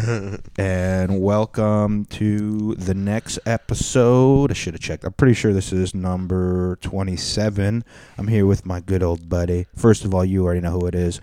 and welcome to the next episode. I should have checked. I'm pretty sure this is number 27. I'm here with my good old buddy. First of all, you already know who it is.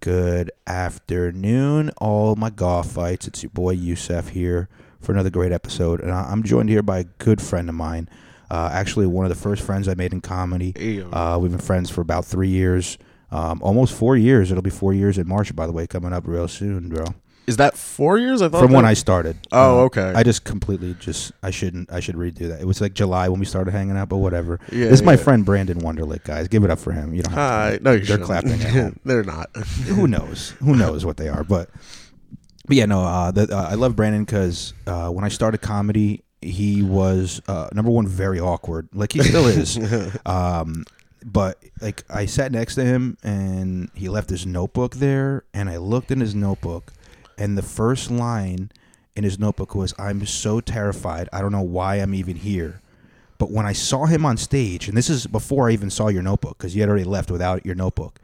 Good afternoon, all my golf fights. It's your boy Yusef here for another great episode. And I'm joined here by a good friend of mine. Uh, actually, one of the first friends I made in comedy. Uh, we've been friends for about three years, um, almost four years. It'll be four years in March, by the way, coming up real soon, bro. Is that four years? I thought From when I started. Oh, Uh, okay. I just completely just I shouldn't I should redo that. It was like July when we started hanging out, but whatever. Yeah, this is my yeah. friend Brandon Wonderlick, guys. Give it up for him. You don't have Hi. No, you They're shouldn't. clapping at home. They're not. Who knows? Who knows what they are? But, but yeah, no. Uh, the, uh, I love Brandon because uh, when I started comedy, he was uh, number one very awkward, like he still is. um, but like I sat next to him and he left his notebook there, and I looked in his notebook, and the first line in his notebook was, "I'm so terrified. I don't know why I'm even here." But when I saw him on stage, and this is before I even saw your notebook, because you had already left without your notebook,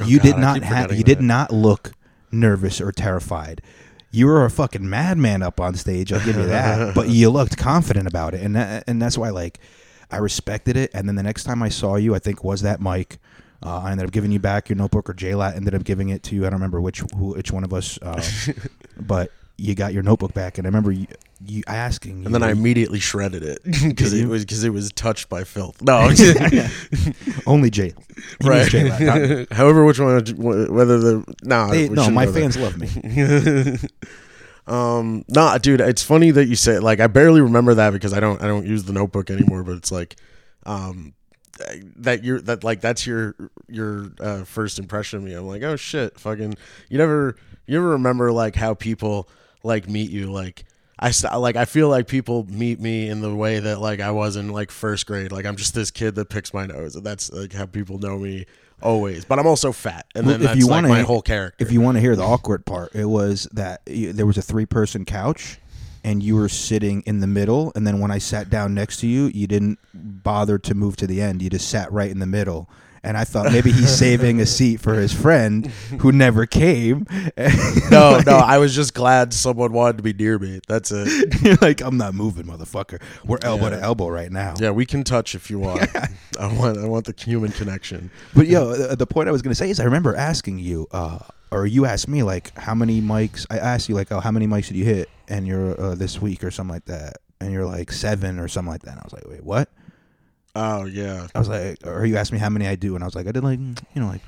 oh, you God, did not have, you did that. not look nervous or terrified. You were a fucking madman up on stage. I'll give you that. but you looked confident about it, and that, and that's why like I respected it. And then the next time I saw you, I think was that Mike. Uh, I ended up giving you back your notebook, or J-Lat ended up giving it to you. I don't remember which who, which one of us, uh, but you got your notebook back. And I remember you, you asking, And then I you, immediately shredded it because it was because it was touched by filth. No, only J, right. J-Lat. However, which one? Whether the no, They- no, my fans love me. Um, nah, dude, it's funny that you say like I barely remember that because I don't I don't use the notebook anymore. But it's like, um, that you're that like that's your your uh, first impression of me. I'm like, oh shit, fucking. You never you ever remember like how people like meet you like. I like I feel like people meet me in the way that like I was in like first grade. Like I'm just this kid that picks my nose, and that's like how people know me always. But I'm also fat, and then if that's you wanna- my whole character. If you want to hear the awkward part, it was that you, there was a three person couch and you were sitting in the middle. And then when I sat down next to you, you didn't bother to move to the end. You just sat right in the middle. And I thought maybe he's saving a seat for his friend who never came. no, no, I was just glad someone wanted to be near me. That's it. You're like, I'm not moving, motherfucker. We're elbow to elbow right now. Yeah, we can touch if you want. I want, I want the human connection. But yo, the, the point I was gonna say is I remember asking you, uh, or you asked me like, how many mics? I asked you like, oh, how many mics did you hit? And you're uh, this week or something like that, and you're like seven or something like that. And I was like, wait, what? Oh yeah, I was like, or you asked me how many I do, and I was like, I did like, you know, like,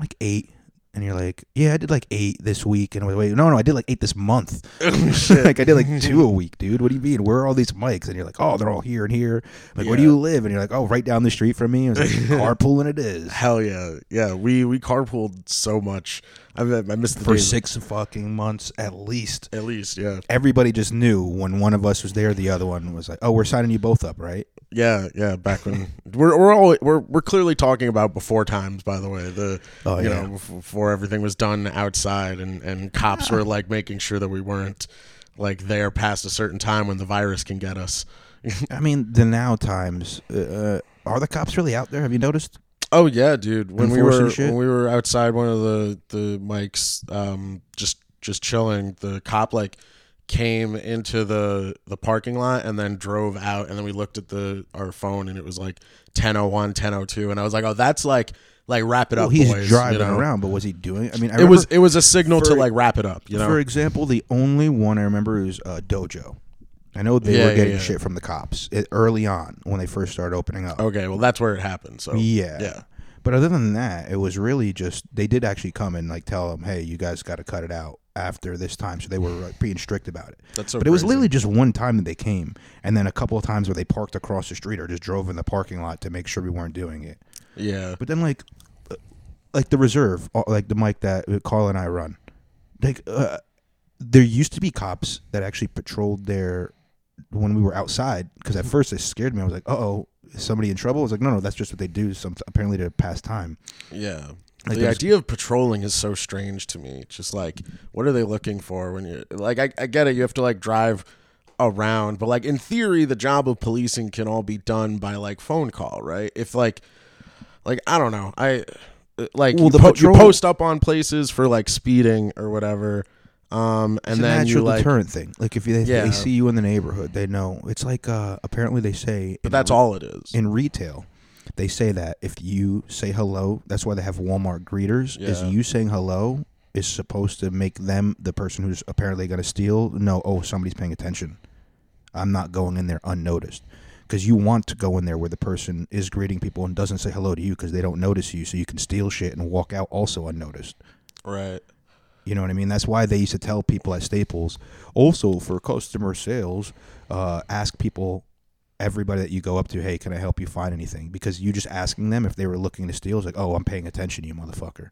like eight. And you're like, yeah, I did like eight this week. And I was like, wait, no, no, I did like eight this month. like I did like two a week, dude. What do you mean? Where are all these mics? And you're like, oh, they're all here and here. Like, where do you live? And you're like, oh, right down the street from me. I was like, carpooling it is. hell yeah, yeah. We we carpooled so much. I I missed the for six fucking months at least. at least. Yeah, Everybody just knew when one of us was there, the other one was like, "Oh, we're signing you both up, right?" Yeah, yeah. Back when we're we're all we're we're clearly talking about before times. By the way, the Oh, you yeah. know before everything was done outside and and cops were like making sure that we weren't like there past a certain time when the virus can get us. I mean, the now times uh, are the cops really out there? Have you noticed? Oh yeah, dude. When we were when we were outside one of the the mics, um, just just chilling, the cop like came into the the parking lot and then drove out, and then we looked at the our phone and it was like 1001, 1002, and I was like, oh, that's like like wrap it Well, up, he's boys. driving you know? around, but was he doing? I mean, I It was it was a signal to like wrap it up, you know. for example, the only one I remember is uh, Dojo. I know they Yeah, were getting yeah. shit from the cops early on when they first started opening up. okay, well that's where it happened. So yeah. yeah. But other than that, it was really just they did actually come and like tell them, "Hey, you guys got to cut it out after this time." So they were like, being strict about it. That's so but it was crazy. literally just one time that they came, and then a couple of times where they parked across the street or just drove in the parking lot to make sure we weren't doing it. yeah. But then like, uh, like the reserve, uh, like the mic that uh, Carl and I run, like uh, there used to be cops that actually patrolled there when we were outside. Because at first it scared me. I was like, "Uh oh, somebody in trouble?" I was like, "No, no, that's just what they do. Some apparently to pass time." Yeah. Like the idea of patrolling is so strange to me. Just like, what are they looking for when you like? I, I get it. You have to like drive around, but like in theory, the job of policing can all be done by like phone call, right? If like, like I don't know, I like Well, you, the po- patrol- you post up on places for like speeding or whatever. Um, and it's a then you natural like, deterrent thing. Like if they, Yeah. they see you in the neighborhood, they know. It's like uh, apparently they say, but that's re- all it is. in retail. They say that if you say hello, that's why they have Walmart greeters. Is you saying hello is supposed to make them the person who's apparently going to steal know, oh, somebody's paying attention. I'm not going in there unnoticed because you want to go in there where the person is greeting people and doesn't say hello to you because they don't notice you, so you can steal shit and walk out also unnoticed. right. You know what I mean? That's why they used to tell people at Staples, also for customer sales, uh, ask people, everybody that you go up to, hey, can I help you find anything? Because you just asking them if they were looking to steal is like, oh, I'm paying attention to you, motherfucker.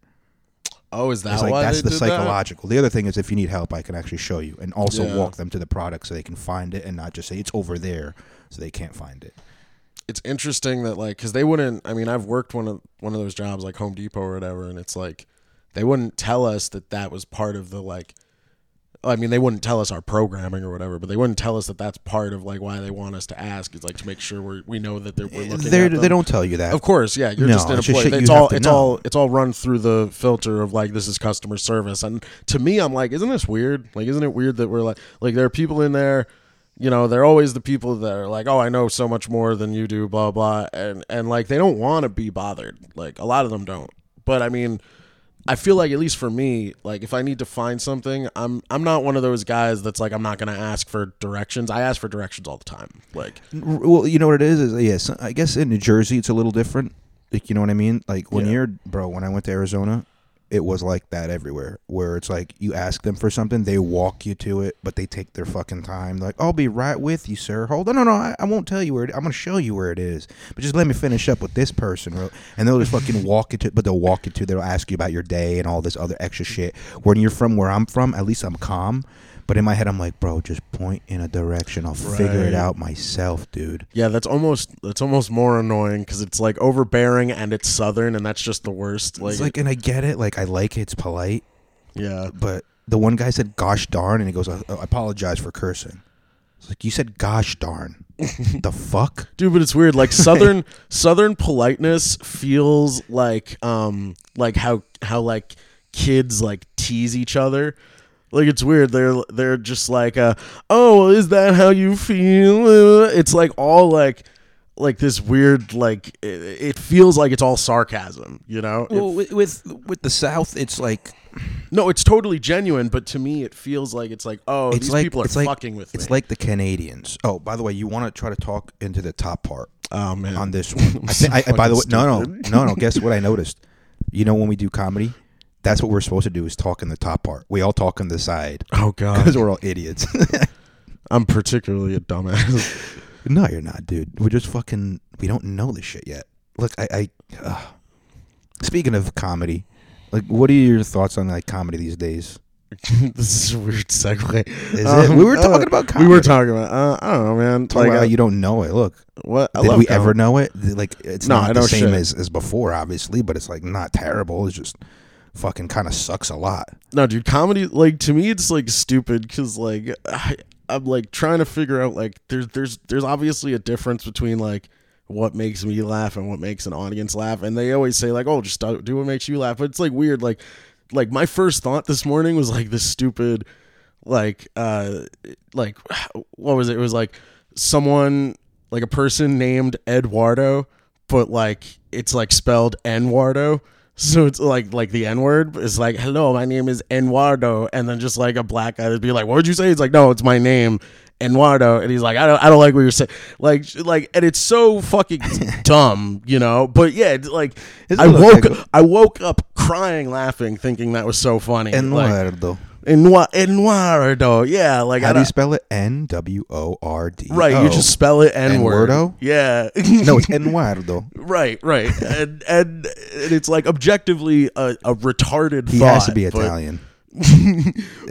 Oh, is that It's like that's the did that? psychological. The other thing is if you need help, I can actually show you and also Yeah. walk them to the product so they can find it and not just say it's over there so they can't find it. it's interesting that like because they wouldn't i mean i've worked one of one of those jobs like home depot or whatever and it's like they wouldn't tell us that that was part of the like i mean they wouldn't tell us our programming or whatever but they wouldn't tell us that that's part of like why they want us to ask is like to make sure we're, we know that they're, we're looking They're, they don't tell you that. of course yeah you're No, just an it's just employee shit it's you have all to it's know. all it's all run through the filter of like this is customer service. And to me i'm like isn't this weird? Like isn't it weird that we're like like there are people in there you know they're always the people that are like oh i know so much more than you do blah blah and and like they don't want to be bothered. Like a lot of them don't. But i mean i feel like at least for me like if i need to find something i'm i'm not one of those guys that's like i'm not going to ask for directions i ask for directions all the time like Well, you know what it is? Is yes, I guess in New Jersey it's a little different. Like you know what I mean? Like when Yeah. you're bro, when I went to Arizona, it was like that everywhere. Where it's like you ask them for something, they walk you to it, but they take their fucking time. They're like, I'll be right with you, sir. Hold on, no, no, I, I won't tell you where. It, I'm gonna show you where it is, but just let me finish up with this person. And they'll just fucking walk you to, but they'll walk you to. They'll ask you about your day and all this other extra shit. When you're from where I'm from, at least I'm calm. But in my head, I'm like, bro, just point in a direction. I'll figure it out myself, dude. yeah that's almost that's almost more annoying because it's like overbearing and it's southern and that's just the worst like, it's like, and I get it. Like, I like it, it's polite. yeah But the one guy said, "Gosh darn," and he goes, "I, I apologize for cursing." It's like you said, "Gosh darn." the fuck? dude but it's weird like southern southern politeness feels like um like how how like kids like tease each other like it's weird they're they're just like uh oh is that how you feel Uh, it's like all like like this weird like it, it feels like it's all sarcasm you know Well, with, with with the South, it's like no it's totally genuine but to me it feels like it's like oh it's these like people are it's like fucking with me. it's like the Canadians. Oh, by the way, you want to try to talk into the top part oh man on this one? I think. I, by the way, fucking no, no, no, no. Guess what I noticed? You know when we do comedy, that's what we're supposed to do is talk in the top part. We all talk on the side oh god because we're all idiots. i'm particularly a dumbass No, you're not, dude. We're just fucking. We don't know this shit yet. Look, I. I uh, speaking of comedy, like, what are your thoughts on like comedy these days? this is a weird segue. Is it? We were talking about comedy. We were talking about. Uh, I don't know, man. Talk Like, about uh, you don't know it. Look, what? I did we ever know it? Like, it's No, not the same shit. as as before, obviously, but it's like not terrible. It's just fucking kind of sucks a lot. No, dude. Comedy, like to me, it's like stupid because like I, I'm like trying to figure out like there's there's there's obviously a difference between like what makes me laugh and what makes an audience laugh, and they always say like, oh, just do what makes you laugh. But it's like weird. Like, like my first thought this morning was like this stupid, like uh, like what was it? It was like someone like a person named Eduardo, but like it's like spelled Enwardo. So it's like like the N word. It's like, hello, my name is Eduardo, and then just like a black guy would be like, what would you say? It's like, no, it's my name, Eduardo, and he's like, I don't, I don't like what you're saying. Like, like, and it's so fucking dumb, you know. But yeah, like It's I a little woke, like- I woke up crying, laughing, thinking that was so funny. like, Eduardo. Enwa- Eduardo, yeah, like How I do you don't- spell it? N W O R D. right, you oh. just spell it N word. Enwardo? Yeah, no, it's Eduardo. Right, right, and, and and it's like objectively a, a retarded. He thought, has to be but- Italian.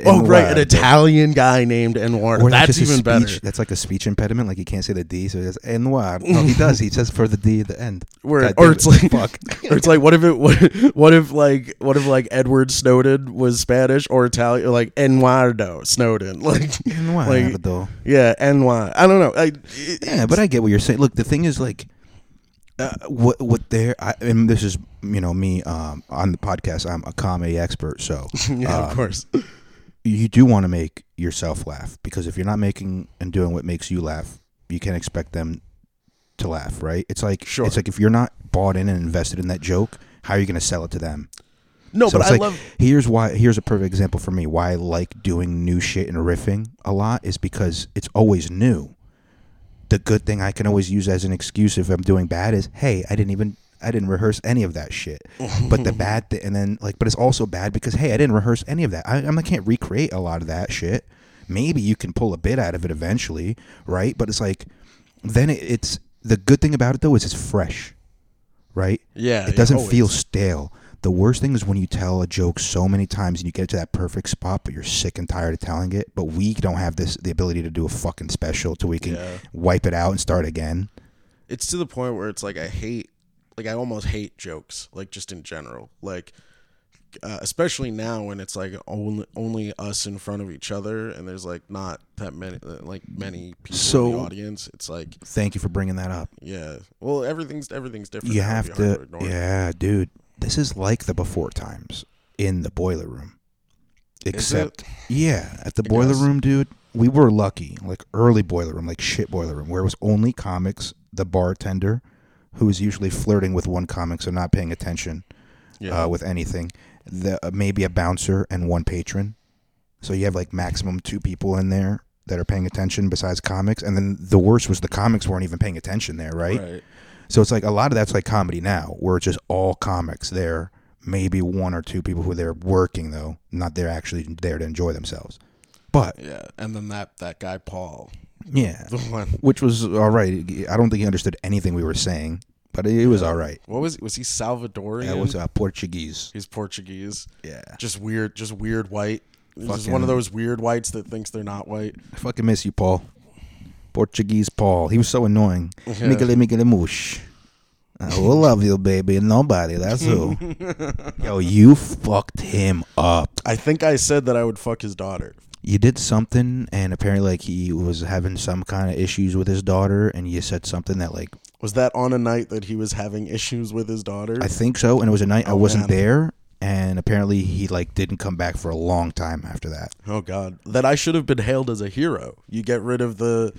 Oh, right, an uh, Italian guy named Eduardo. Or that's even better. That's like a speech impediment. Like he can't say the D, so he says Eduardo. No, he does. He says for the D at the end. Where, or it's it. like, fuck. or it's like, what if it, what, what if like, what if like Edward Snowden was Spanish or Italian, or like Eduardo Snowden, like, Eduardo. yeah, NY. I don't know. I, it- Yeah, but I get what you're saying. Look, the thing is, like, uh, what what they're, I, and this is you know me um, on the podcast. I'm a comedy expert, so yeah, um, of course. you do want to make yourself laugh because if you're not making and doing what makes you laugh, you can't expect them to laugh, right? It's like Sure. it's like if you're not bought in and invested in that joke, how are you going to sell it to them? No, So but it's I like, love. Here's why. Here's a perfect example for me. Why I like doing new shit and riffing a lot is because it's always new. The good thing I can always use as an excuse if I'm doing bad is, hey, I didn't even. I didn't rehearse any of that shit. But the bad thing, and then like, but it's also bad because hey, I didn't rehearse any of that. I, I'm- I can't recreate a lot of that shit. Maybe you can pull a bit out of it eventually, right? But it's like, then it, it's the good thing about it though is it's fresh, right? Yeah, it doesn't always. feel stale. The worst thing is when you tell a joke so many times and you get to that perfect spot, but you're sick and tired of telling it. But we don't have this the ability to do a fucking special till we can Yeah. wipe it out and start again. it's to the point where it's like I hate, like I almost hate jokes, like just in general, like uh, especially now when it's like only only us in front of each other, and there's like not that many like many people in So- the audience. It's like Thank you for bringing that up. yeah, well everything's everything's different. You have It'd be hard to, yeah, dude. This is like the before times in the boiler room. Except, yeah, at the I boiler guess. room, dude, we were lucky. Like early boiler room, like shit boiler room, where it was only comics, the bartender, who was usually flirting with one comic, so not paying attention yeah. uh, with anything. The uh, maybe a bouncer and one patron. So you have like maximum two people in there that are paying attention besides comics, and then the worst was the comics weren't even paying attention there, right? right. So it's like a lot of that's like comedy now, where it's just all comics there. Maybe one or two people who they're there working though, not they're actually there to enjoy themselves. But Yeah, and then that that guy Paul, yeah, the one. which was all right. I don't think he understood anything we were saying, but it, it was all right. What was was he Salvadorian? That was uh, Portuguese. He's Portuguese. Yeah, Just weird, just weird white. He's just one of those weird whites that thinks they're not white. I fucking miss you, Paul. Portuguese Paul. He was so annoying. Yeah. Miggle miggle moosh. I uh, will love you, baby. Nobody. That's who. Yo, you fucked him up. I think I said that I would fuck his daughter. you did something and apparently like he was having some kind of issues with his daughter and you said something that like Was that on a night that he was having issues with his daughter? i think so and it was a night i Oh, wasn't man. there and apparently he like didn't come back for a long time after that oh God, that I should have been hailed as a hero. You get rid of the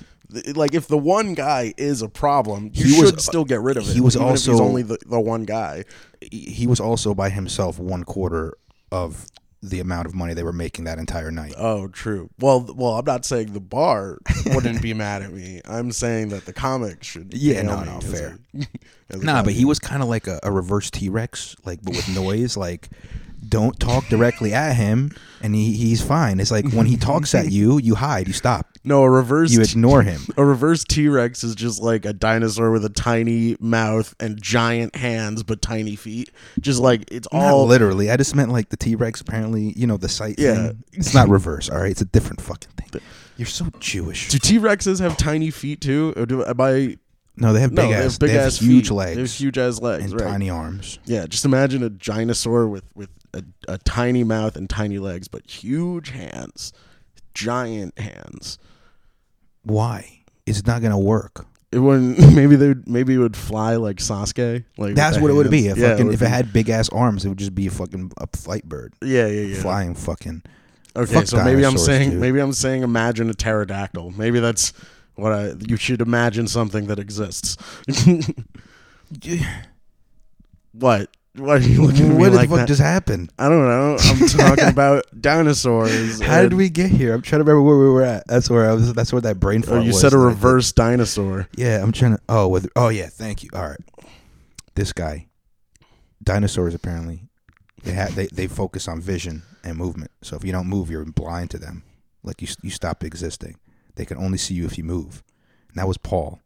like if the one guy is a problem, you He was- should still get rid of it. he was even if he's also- only the, the one guy. he was also by himself one quarter of the amount of money they were making that entire night Oh, true. Well, well, I'm not saying the bar wouldn't be mad at me. I'm saying that the comics should. Yeah, no, no, fair. a nah but he was kind of like a, a reverse t-rex like but with noise like don't talk directly at him and he, he's fine it's like when he talks at you you hide you stop no a reverse. you ignore him a reverse T Rex is just like a dinosaur with a tiny mouth and giant hands but tiny feet. Just like it's Not all literally. I just meant like the T Rex. Apparently, you know the sight Yeah. thing. It's not reverse. All right, it's a different fucking thing. You're so Jewish. Do T Rexes have tiny feet too? Or do am I? No, they have No, big they ass. have big they have ass huge feet. legs. They have huge ass legs, and right? tiny arms. Yeah, just imagine a dinosaur with with a, a tiny mouth and tiny legs, but huge hands, giant hands. Why? It's not gonna work. It wouldn't. Maybe they would. Maybe it would fly like Sasuke. Like That's what it would be. If, yeah, fucking, would if it had big ass arms, it would just be a fucking a flight bird, Yeah, yeah, yeah. flying fucking. Okay, Fuck so maybe I'm saying dude. maybe I'm saying imagine a pterodactyl. Maybe that's what I you should imagine something that exists. what? Why are you looking at me What the like fuck that? just happened? I don't know. I'm talking about dinosaurs. How did and- we get here? I'm trying to remember where we were at. That's where I was. That's where that brain oh, fart Oh, you was said a that I did. reverse dinosaur. Yeah, I'm trying to. Oh, with oh yeah, thank you. All right, this guy, dinosaurs apparently, they they they focus on vision and movement. So if you don't move, you're blind to them. Like you you stop existing. They can only see you if you move. And that was Paul.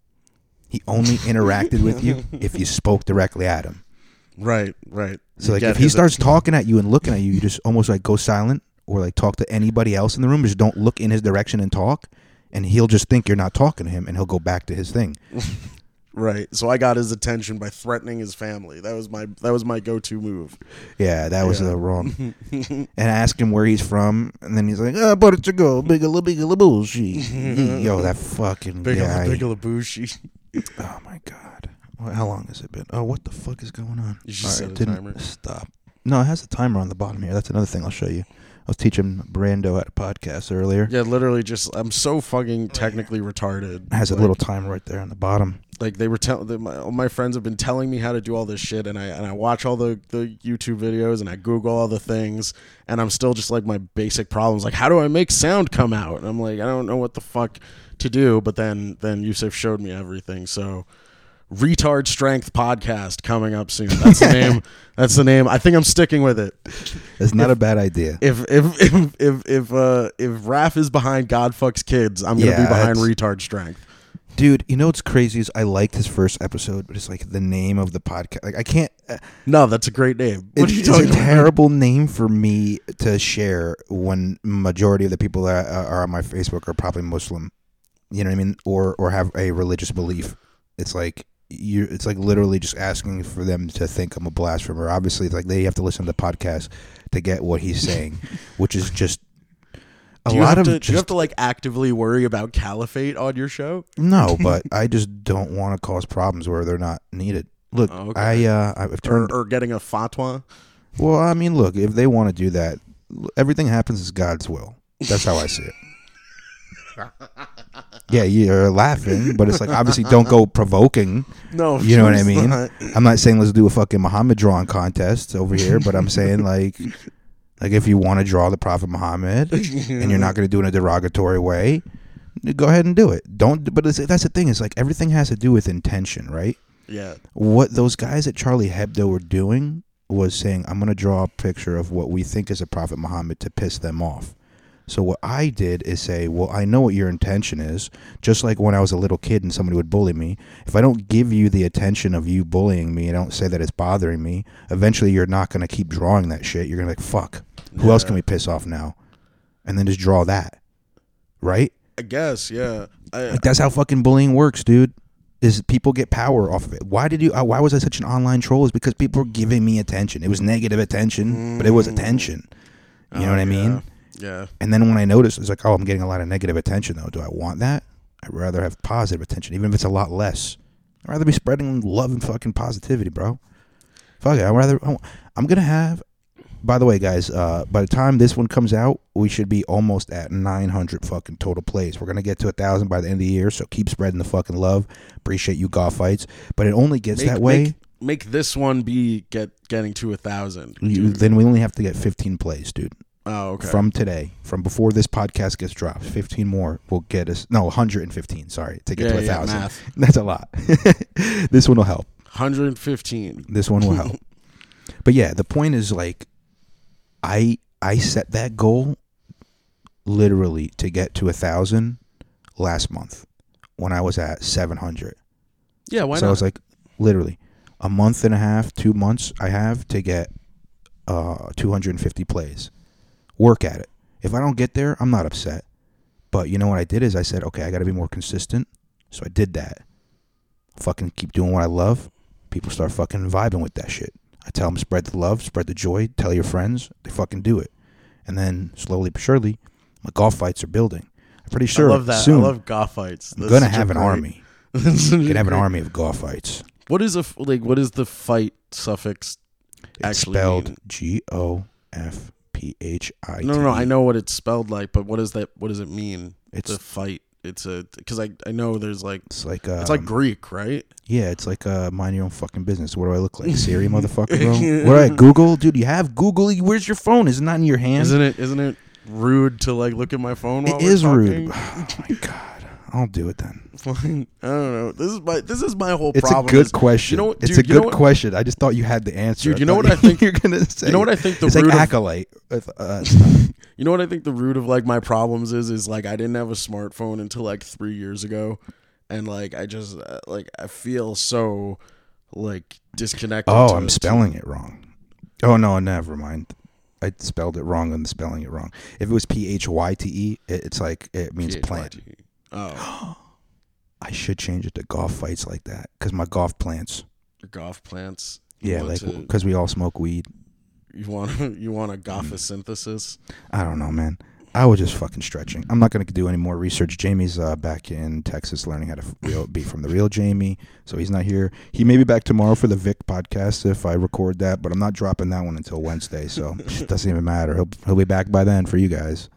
He only interacted with you if you spoke directly at him. Right, right. So You like get if he his- starts talking at you and looking at you, you just almost like go silent or like talk to anybody else in the room. Just don't look in his direction and talk. And he'll just think you're not talking to him, and he'll go back to his thing. right. So I got his attention by threatening his family. That was my that was my go-to move. Yeah, that was Yeah. uh, wrong. and I asked him where he's from, and then he's like, "Ah, but it's a go, big Portugal, bigala bigala bullshit." Yo, that fucking Big guy. Big Labushi. Oh my god, how long has it been? Oh, what the fuck is going on? You should All set right, a didn't timer. stop. No, it has a timer on the bottom here. That's another thing I'll show you. I was teaching Brando at a podcast earlier. Yeah, literally just I'm so fucking oh, technically retarded. It has a Like- little timer right there on the bottom. like they were telling my, all my friends have been telling me how to do all this shit and I and I watch all the the YouTube videos and I Google all the things and I'm still just like my basic problems like how do I make sound come out and I'm like I don't know what the fuck to do but then then Yusuf showed me everything so retard strength podcast coming up soon that's the name that's the name I think I'm sticking with it It's not a bad idea. if if if if if uh if Raph is behind God fucks kids I'm gonna Yeah, be behind retard strength Dude, you know what's crazy is I liked his first episode, but it's like the name of the podcast. Like I can't. Uh, no that's a great name what it's, are you it's a terrible name for me to share when majority of the people that uh, are on my Facebook are probably Muslim. You know what I mean, or or have a religious belief. It's like you. It's like literally just asking for them to think I'm a blasphemer. Obviously, it's like they have to listen to the podcast to get what he's saying, which is just a lot have of to, just do you have to like actively worry about caliphate on your show? No, but I just don't want to cause problems where they're not needed. Look, Oh, okay. I uh, I've Or, turned. or getting a fatwa? well, I mean, look, if they want to do that, everything happens as God's will. That's how I see it. yeah, you're laughing, but it's like obviously don't go provoking. No, You know what I mean? not. I'm not saying let's do a fucking Muhammad drawing contest over here, but I'm saying like, like if you want to draw the Prophet Muhammad and you're not going to do it in a derogatory way, go ahead and do it. Don't. But it's, that's the thing is like everything has to do with intention, right? Yeah, what those guys at Charlie Hebdo were doing was saying, I'm going to draw a picture of what we think is a Prophet Muhammad to piss them off. So what I did is say, well, I know what your intention is. Just like when I was a little kid and somebody would bully me, if I don't give you the attention of you bullying me, I don't say that it's bothering me. Eventually, you're not going to keep drawing that shit. You're going to be like, fuck, who else can we piss off now? And then just draw that, right? I guess. Yeah, I, Like that's how fucking bullying works, dude. Is people get power off of it? Why did you? Uh, why was I such an online troll? Is because people were giving me attention. It was negative attention, but it was attention. You know Oh, what I mean? yeah. And then when I noticed, it's like, oh, I'm getting a lot of negative attention though. Do I want that? I'd rather have positive attention, even if it's a lot less. I'd rather be spreading love and fucking positivity, bro. Fuck it. I'd rather. I'm gonna have. By the way, guys, uh, by the time this one comes out, we should be almost at 900 fucking total plays. We're gonna get to a thousand by the end of the year, so keep spreading the fucking love. Appreciate you golf fights, but it only gets Make, that way. Make, make this one be get getting to a thousand. you, then we only have to get 15 plays, dude. Oh, okay. From today, from before this podcast gets dropped, 15 more will get us. No, 115. Sorry, to get yeah, to a yeah, thousand. math. That's a lot. this one will help. 115. This one will help. but yeah, the point is like I I set that goal literally to get to a thousand last month when I was at seven hundred. Yeah, why so I was like literally a month and a half, two months I have to get uh two hundred and fifty plays. Work at it. If I don't get there, I'm not upset. But you know what I did is I said, okay, I gotta be more consistent. So I did that. Fucking keep doing what I love. People start fucking vibing with that shit. I tell them spread the love, spread the joy, tell your friends. They fucking do it. And then slowly but surely, my golf fights are building. I'm pretty sure I love that. soon I love golf fights. I'm That's gonna have an great- army. that's such a Gonna have an army of golf fights. What is a like? What is the fight suffix? It's Actually spelled G O F P H I. No, no, no. I know what it's spelled like, but what does that? What does it mean? It's the fight. It's a because I I know there's like it's like uh, it's like Greek, right? yeah, it's like uh, mind your own fucking business. What do I look like, Siri, motherfucker, bro? What do I Google, dude? You have Google. Where's your phone? Is it not in your hand? Isn't it? Isn't it rude to like look at my phone? It is rude. Oh my god, I'll do it then. Fine. I don't know. This is my this is my whole It's problem. a good is- question. you know what- it's a good question. I just thought you had the answer. Dude, you know what I think- you're gonna say? You know what I think the it's root like of acolyte. Uh. You know what I think the root of like my problems is is like I didn't have a smartphone until like 3 years ago and like I just uh, like I feel so like disconnected oh, I'm it. spelling it wrong. Oh no, never mind. I spelled it wrong and the spelling it wrong. If it was P H Y T E, it's like it means plant. Oh, I should change it to golf fights like that because my golf plants. your golf plants. You Yeah, like because we all smoke weed. you want you want a gophosynthesis. I don't know, man. I was just fucking stretching. I'm not going to do any more research. Jamie's uh, back in Texas learning how to real, be from the real Jamie, so he's not here. He may be back tomorrow for the Vic podcast if I record that, but I'm not dropping that one until Wednesday, so it doesn't even matter. He'll he'll be back by then for you guys.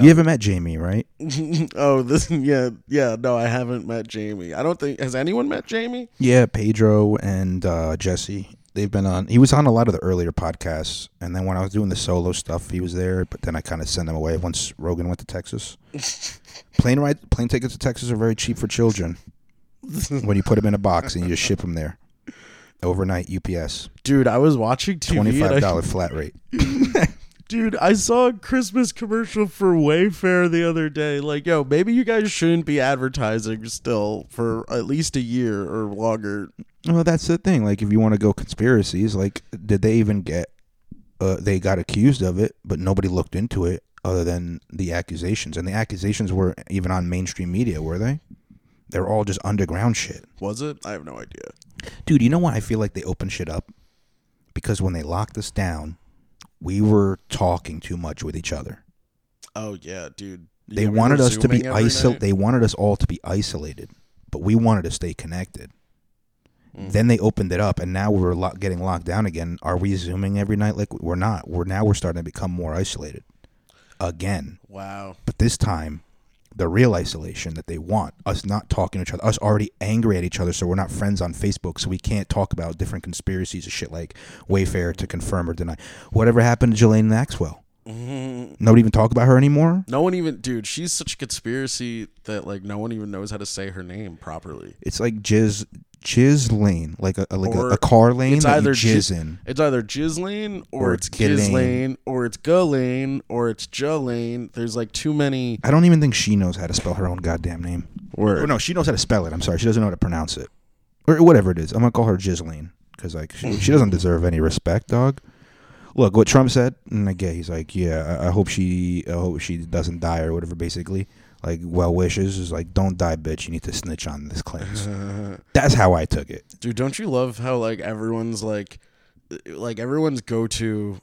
You haven't met Jamie, right? oh, this yeah, yeah. No, I haven't met Jamie. I don't think has anyone met Jamie. Yeah, Pedro and uh, Jesse. They've been on. He was on a lot of the earlier podcasts, and then when I was doing the solo stuff, he was there. But then I kind of sent him away once Rogan went to Texas. plane ride, plane tickets to Texas are very cheap for children. when you put them in a box and you just ship them there, overnight UPS, Dude, I was watching TV. twenty five dollar flat rate. Dude, I saw a Christmas commercial for Wayfair the other day. Like, yo, maybe you guys shouldn't be advertising still for at least a year or longer. Well, that's the thing. Like, if you want to go conspiracies, like, did they even get? Uh, they got accused of it, but nobody looked into it other than the accusations, and the accusations were even on mainstream media, were they? They're all just underground shit, Was it? I have no idea. dude. You know why I feel like they open shit up? Because when they locked us down, we were talking too much with each other. Oh yeah, dude. They wanted us to be isolated. They wanted us all to be isolated, but we wanted to stay connected. Mm. Then they opened it up, and now we're lo- getting locked down again. Are we zooming every night? Like we're not. We're now we're starting to become more isolated again. Wow. But this time, the real isolation that they want us not talking to each other, us already angry at each other, so we're not friends on Facebook, so we can't talk about different conspiracies and shit like Wayfair to confirm or deny. Whatever happened to Jelaine Maxwell? Mhm. Nobody even talk about her anymore. No one even, dude. She's such a conspiracy that like no one even knows how to say her name properly. It's like jizz, jizz lane, like a like a, a car lane it's either jizz ji- in. It's either Jizlane or, Or it's Ghislaine. Ghislaine or it's Ghislaine or it's Jolane. There's like too many I don't even think she knows how to spell her own goddamn name. Or no, she knows how to spell it. I'm sorry, she doesn't know how to pronounce it, or whatever it is. I'm gonna call her Ghislaine because like she, she doesn't deserve any respect, dog. Look what Trump said, and again, he's like yeah, I, I hope she, I hope she doesn't die or whatever. Basically, like well wishes is like don't die, bitch. You need to snitch on this Clintons. That's how I took it. Dude, don't you love how like everyone's like like everyone's go to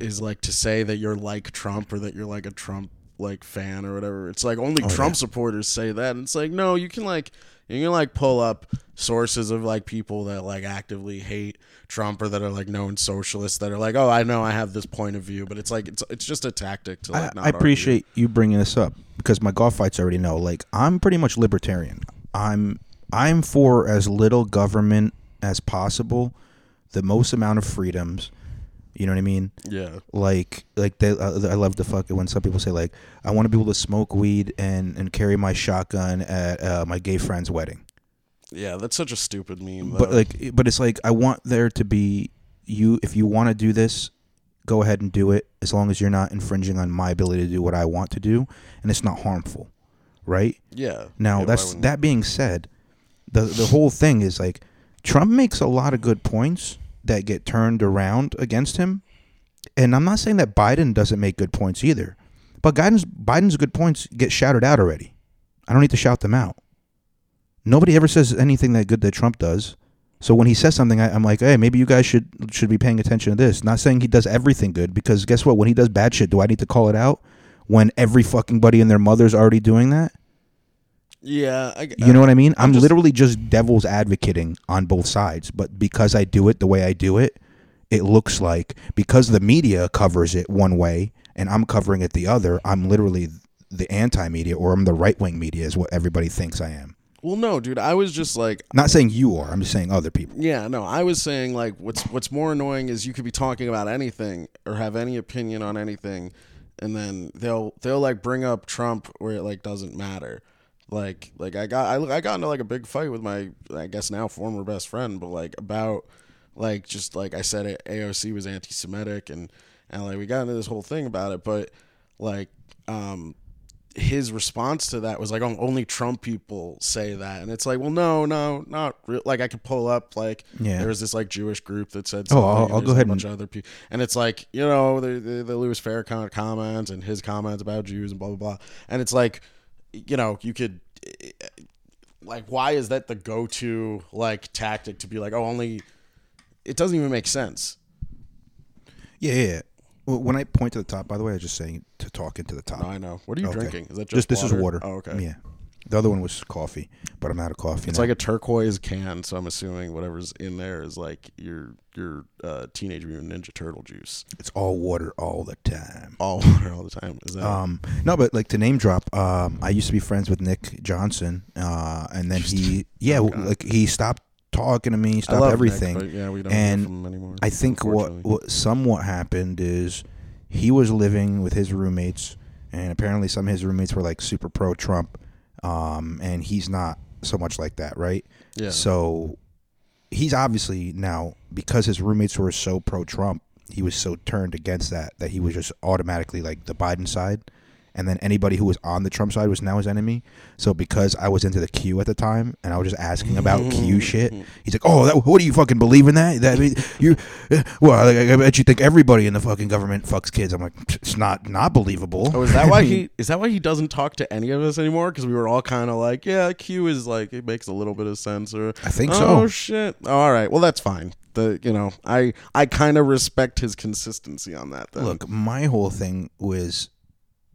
is like to say that you're like Trump or that you're like a Trump like fan or whatever. It's like only Oh, Trump yeah. supporters say that. And it's like no, you can like you can like pull up sources of like people that like actively hate Trump or that are like known socialists that are like, "Oh, I know I have this point of view," but it's like it's it's just a tactic to I, like not I argue. appreciate you bringing this up because my golf fights already know. Like I'm pretty much libertarian. I'm I'm for as little government as possible, the most amount of freedoms. You know what I mean? Yeah. Like like they, uh, I love the fuck when some people say like I want to be able to smoke weed and and carry my shotgun at uh, my gay friend's wedding. Yeah, that's such a stupid meme. But like, but it's like I want there to be you. If you want to do this, go ahead and do it. As long as you're not infringing on my ability to do what I want to do, and it's not harmful, right? yeah. Now Yeah, that's that being said, the the whole thing is like Trump makes a lot of good points that get turned around against him, and I'm not saying that Biden doesn't make good points either, but Biden's Biden's good points get shouted out already. I don't need to shout them out. Nobody ever says anything that good that Trump does. So when he says something, I, I'm like, hey, maybe you guys should should be paying attention to this. Not saying he does everything good, because guess what? When he does bad shit, do I need to call it out? When every fucking buddy and their mother's already doing that? Yeah, I, You know what I mean? I'm, just- literally just devil's advocating on both sides, but because I do it the way I do it, it looks like because the media covers it one way and I'm covering it the other, I'm literally the anti-media or I'm the right-wing media is what everybody thinks I am. Well, no, dude. I was just like, Not saying you are, I'm just saying other people. yeah, no. I was saying like, what's what's more annoying is you could be talking about anything or have any opinion on anything, and then they'll they'll like bring up Trump where it like doesn't matter. Like like I got I, I got into like a big fight with my I guess now former best friend, but like about like just like I said, it, AOC was anti-Semitic and and like we got into this whole thing about it, but like um his response to that was like, "Oh, only Trump people say that," and it's like, well, no, no, not real. Like I could pull up like Yeah. there was this like Jewish group that said, Oh, something, I'll- I'll go ahead a bunch and- of other people, and it's like you know the the, the Louis Farrakhan comments and his comments about Jews and blah blah blah, and it's like, you know, you could. Eh, like, why is that the go-to like tactic to be like, oh, only? It doesn't even make sense. Yeah, yeah. When I point to the top, by the way, I was just saying to talk into the top. No, I know. What are you Okay. drinking? Is that just just this is water. Oh, okay. Yeah. The other one was coffee, but I'm out of coffee. It's now. like a turquoise can, so I'm assuming whatever's in there is like your your uh, Teenage Mutant Ninja Turtle juice. it's all water all the time. All water all the time. Is that? Um, no, but like to name drop, um, I used to be friends with Nick Johnson, uh, and then he, yeah, Oh, like he stopped talking to me, love everything. Nick, yeah, we don't And from him anymore. I think what, what somewhat happened is he was living with his roommates, and apparently some of his roommates were like super pro Trump, um, and he's not so much like that, right? yeah. So he's obviously now because his roommates were so pro Trump, he was so turned against that that he was just automatically like the Biden side. And then anybody who was on the Trump side was now his enemy. So because I was into the Q at the time, and I was just asking about Q shit, he's like, "Oh, that, what do you fucking believe in that? That I mean, you, eh, well, like, I bet you think everybody in the fucking government fucks kids." I'm like, "It's not not believable." Oh, is that why he is that why he doesn't talk to any of us anymore? Because we were all kind of like, yeah, Q is like it makes a little bit of sense, or I think oh so. Oh shit, all right, well that's fine. The you know I I kind of respect his consistency on that. Then. Look, my whole thing was,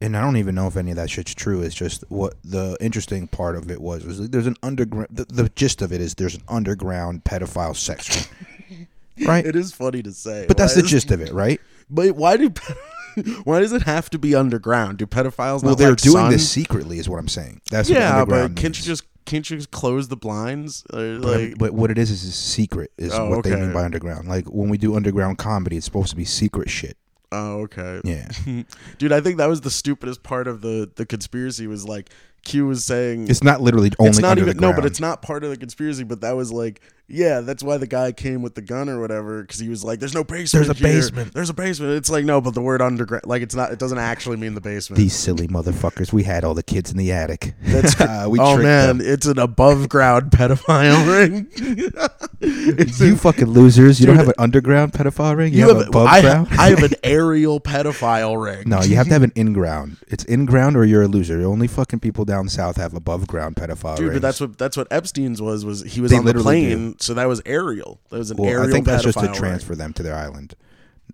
and I don't even know if any of that shit's true. It's just what the interesting part of it was was like there's an underground. The, the gist of it is there's an underground pedophile sex ring, right? it is funny to say, But that's the is- gist of it, right? But why do why does it have to be underground? Do pedophiles Well, they're like doing sun? this secretly, is what I'm saying. That's what Yeah, but can't you just can't you just close the blinds? Uh, or, But, like, but what it is is a secret is Oh, what they mean by underground. Like when we do underground comedy, it's supposed to be secret shit. Oh, okay. Yeah. Dude, I think that was the stupidest part of the the conspiracy was like Q was saying It's not literally only it's not under even the no, but it's not part of the conspiracy. But that was like, yeah, that's why the guy came with the gun or whatever because he was like, "There's no basement. There's a here. basement." There's a basement." It's like no, but the word underground, like it's not. It doesn't actually mean the basement. These silly motherfuckers. We had all the kids in the attic. That's Uh, we oh man, them. it's an above ground pedophile ring. You an- fucking losers! You don't have an underground pedophile ring. You, you have, have, above I, ground. I have an aerial pedophile ring. no, you have to have an in ground. It's in ground or you're a loser. Only fucking people down south have above ground pedophile Dude, rings. but that's what that's what Epstein's was. Was he was They on the literally So that was aerial. That was an well, aerial. I think that's just to ring. transfer them to their island.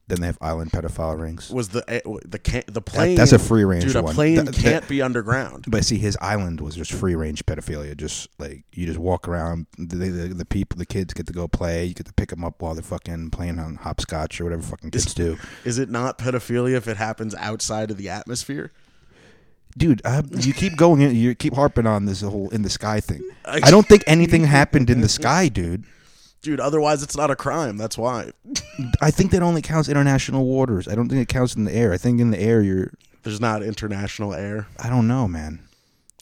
Then they have island pedophile rings. Was the eh, the can, the plane? that's a free range Dude, a one. plane That- that- can't be underground. But see, his island was just free range pedophilia. Just like you just walk around, the, the, the people, the kids get to go play. You get to pick them up while they're fucking playing on hopscotch or whatever fucking kids do. Is it not pedophilia if it happens outside of the atmosphere? Dude, uh, you keep going in, you keep harping on this whole in the sky thing. I don't think anything happened in the sky, dude. Dude, otherwise it's not a crime. That's why. I think that only counts international waters. I don't think it counts in the air. I think in the air, you're. There's not international air. I don't know, man.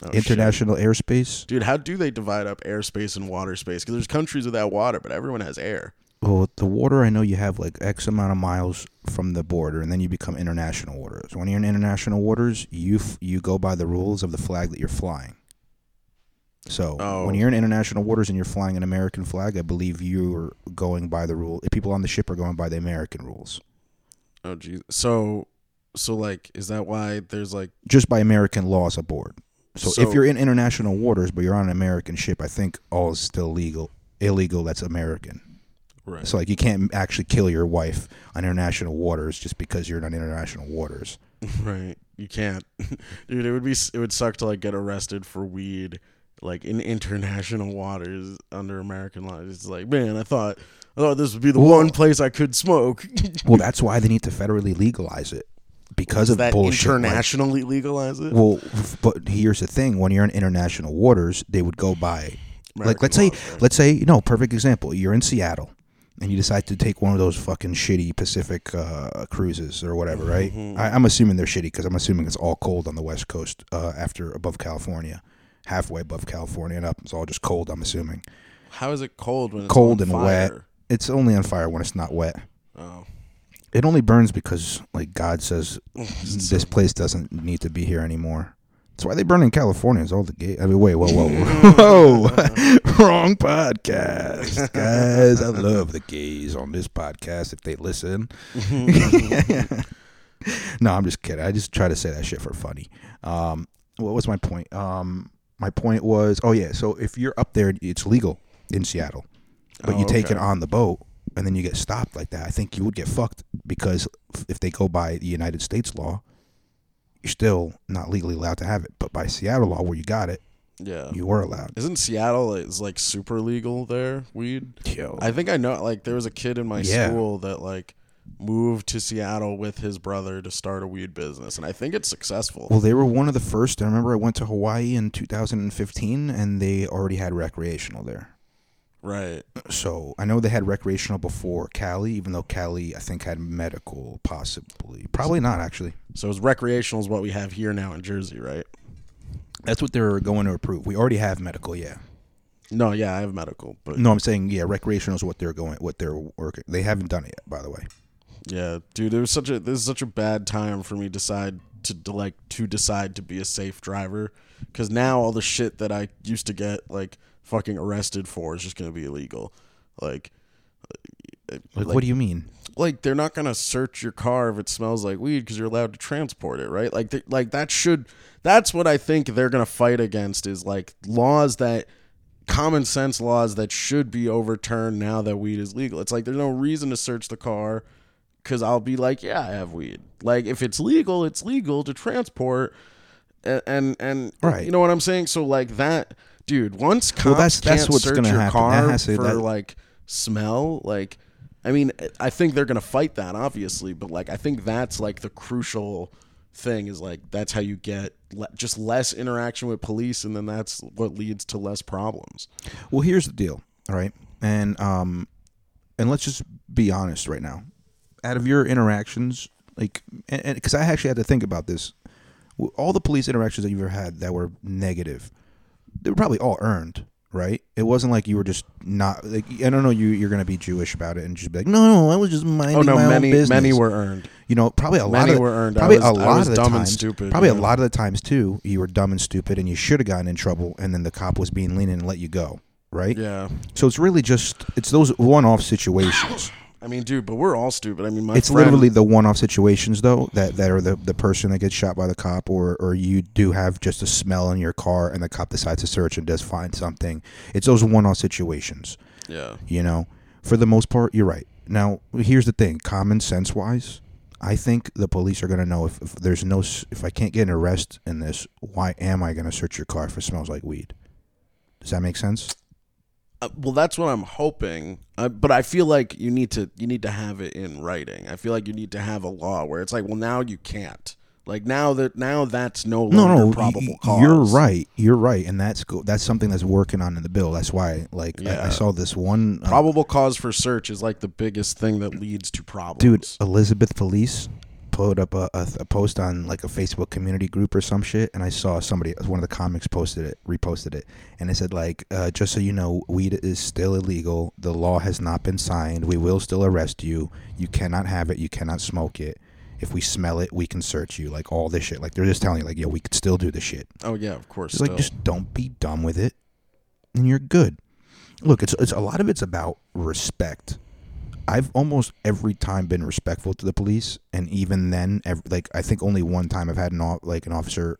Oh, shit. international airspace. Dude, how do they divide up airspace and water space? Because there's countries without water, but everyone has air. Well, the water, I know you have like X amount of miles from the border, and then you become international waters. When you're in international waters, you f- you go by the rules of the flag that you're flying. So Oh. when you're in international waters and you're flying an American flag, I believe you're going by the rule. People on the ship are going by the American rules, Oh, geez. So, so like, is that why there's like, just by American laws aboard. So, So- if you're in international waters but you're on an American ship, I think all is still legal. Illegal. That's American. Right? So like you can't actually kill your wife on international waters just because you're on international waters. Right. You can't. Dude, it would be it would suck to like get arrested for weed like in international waters under American law. It's like, man, I thought I thought this would be the Well- one place I could smoke. Well, that's why they need to federally legalize it because of that bullshit. like- internationally legalize it? well, but here's the thing: when you're in international waters, they would go by like let's say right? let's say you know perfect example. You're in Seattle. And you decide to take one of those fucking shitty Pacific uh, cruises or whatever, right? Mhm. I, I'm assuming they're shitty because I'm assuming it's all cold on the West Coast uh, after above California, halfway above California and up. It's all just cold. I'm assuming. How is it cold when it's Cold and wet. It's only on fire when it's not wet. Oh. It only burns because like God says this place doesn't need to be here anymore. That's why they burn in California. Is all the gay. I mean, wait, whoa, whoa, whoa, wrong podcast, guys. I love the gays on this podcast if they listen. no, I'm just kidding. I just try to say that shit for funny. Um, what was my point? Um, my point was, oh yeah. So if you're up there, it's legal in Seattle, but Oh, you take it on the boat. and then you get stopped like that, I think you would get fucked because if they go by the United States law, you're still not legally allowed to have it. But by Seattle law, where you got it, Yeah. you were allowed. Isn't Seattle is like super legal there? Weed. Yo. I think I know. Like there was a kid in my Yeah. school that like moved to Seattle with his brother to start a weed business, and I think it's successful. Well, they were one of the first. I remember I went to Hawaii in 2015, and they already had recreational there. Right. So I know they had recreational before Cali, even though Cali I think had medical, possibly, probably not actually. So it's recreational is what we have here now in Jersey, right? That's what they're going to approve. We already have medical, yeah. No, yeah, I have medical, but No, I'm saying yeah, recreational is what they're going, what they're working. They haven't done it yet, by the way. yeah, dude, it was such a this is such a bad time for me decide to, to like to decide to be a safe driver because now all the shit that I used to get like fucking arrested for is just gonna be illegal, like. uh, Like, what do you mean? like they're not gonna search your car if it smells like weed because you're allowed to transport it, right? Like, they, like that should. That's what I think they're gonna fight against is like laws that common sense laws that should be overturned now that weed is legal. It's like there's no reason to search the car because I'll be like, yeah, I have weed. Like if it's legal, it's legal to transport, and and, and Right. you know what I'm saying. So like that, dude. Once cops Well, that's- that's can't what's search gonna your happen. car That for that- like smell, like. I mean, I think they're gonna fight that, obviously, but like, I think that's like the crucial thing is like that's how you get le- just less interaction with police, and then that's what leads to less problems. Well, here's the deal, all right, and um, and let's just be honest right now. Out of your interactions, like, and because I actually had to think about this, all the police interactions that you've ever had that were negative, they were probably all earned, right? It wasn't like you were just not like I don't know you you're gonna be Jewish about it and just be like, no, no, I was just minding Oh no, my many own business. many were earned. you know, probably a lot Many of were earned. Probably was- a lot of the dumb and times, stupid, Probably yeah. a lot of the times too, you were dumb and stupid, and you should have gotten in trouble, and then the cop was being lenient and let you go, right? Yeah, So it's really just it's those one-off situations. I mean, dude, but we're all stupid. I mean, my it's friend, literally the one-off situations though that that are the the person that gets shot by the cop, or or you do have just a smell in your car, and the cop decides to search and does find something. It's those one-off situations. yeah, You know, for the most part, you're right. Now, here's the thing: common sense wise, I think the police are gonna know if, if there's no if I can't get an arrest in this, why am I gonna search your car if it smells like weed? Does that make sense? Uh, well, that's what I'm hoping. Uh, but I feel like you need to you need to have it in writing. I feel like you need to have a law where it's like, well, now you can't. Like now that now that's no longer No, no, probable y- cause. you're right. You're right, and that's go- that's something that's working on in the bill. That's why, like, I, Yeah. I saw this one uh, Probable cause for search is like the biggest thing that leads to problems. dude elizabeth police put up a, a, a post on like a facebook community group or some shit and i saw somebody one of the comics posted it reposted it and it said like uh, just so you know weed is still illegal. The law has not been signed. We will still arrest you. You cannot have it. You cannot smoke it. If we smell it we can search you. Like all this shit. Like they're just telling you like yo we could still do this shit. Oh yeah, of course. just like just don't be dumb with it and you're good. Look it's, it's a lot of it's about respect i've almost every time been respectful to the police and even then ev like i think only one time i've had an like an officer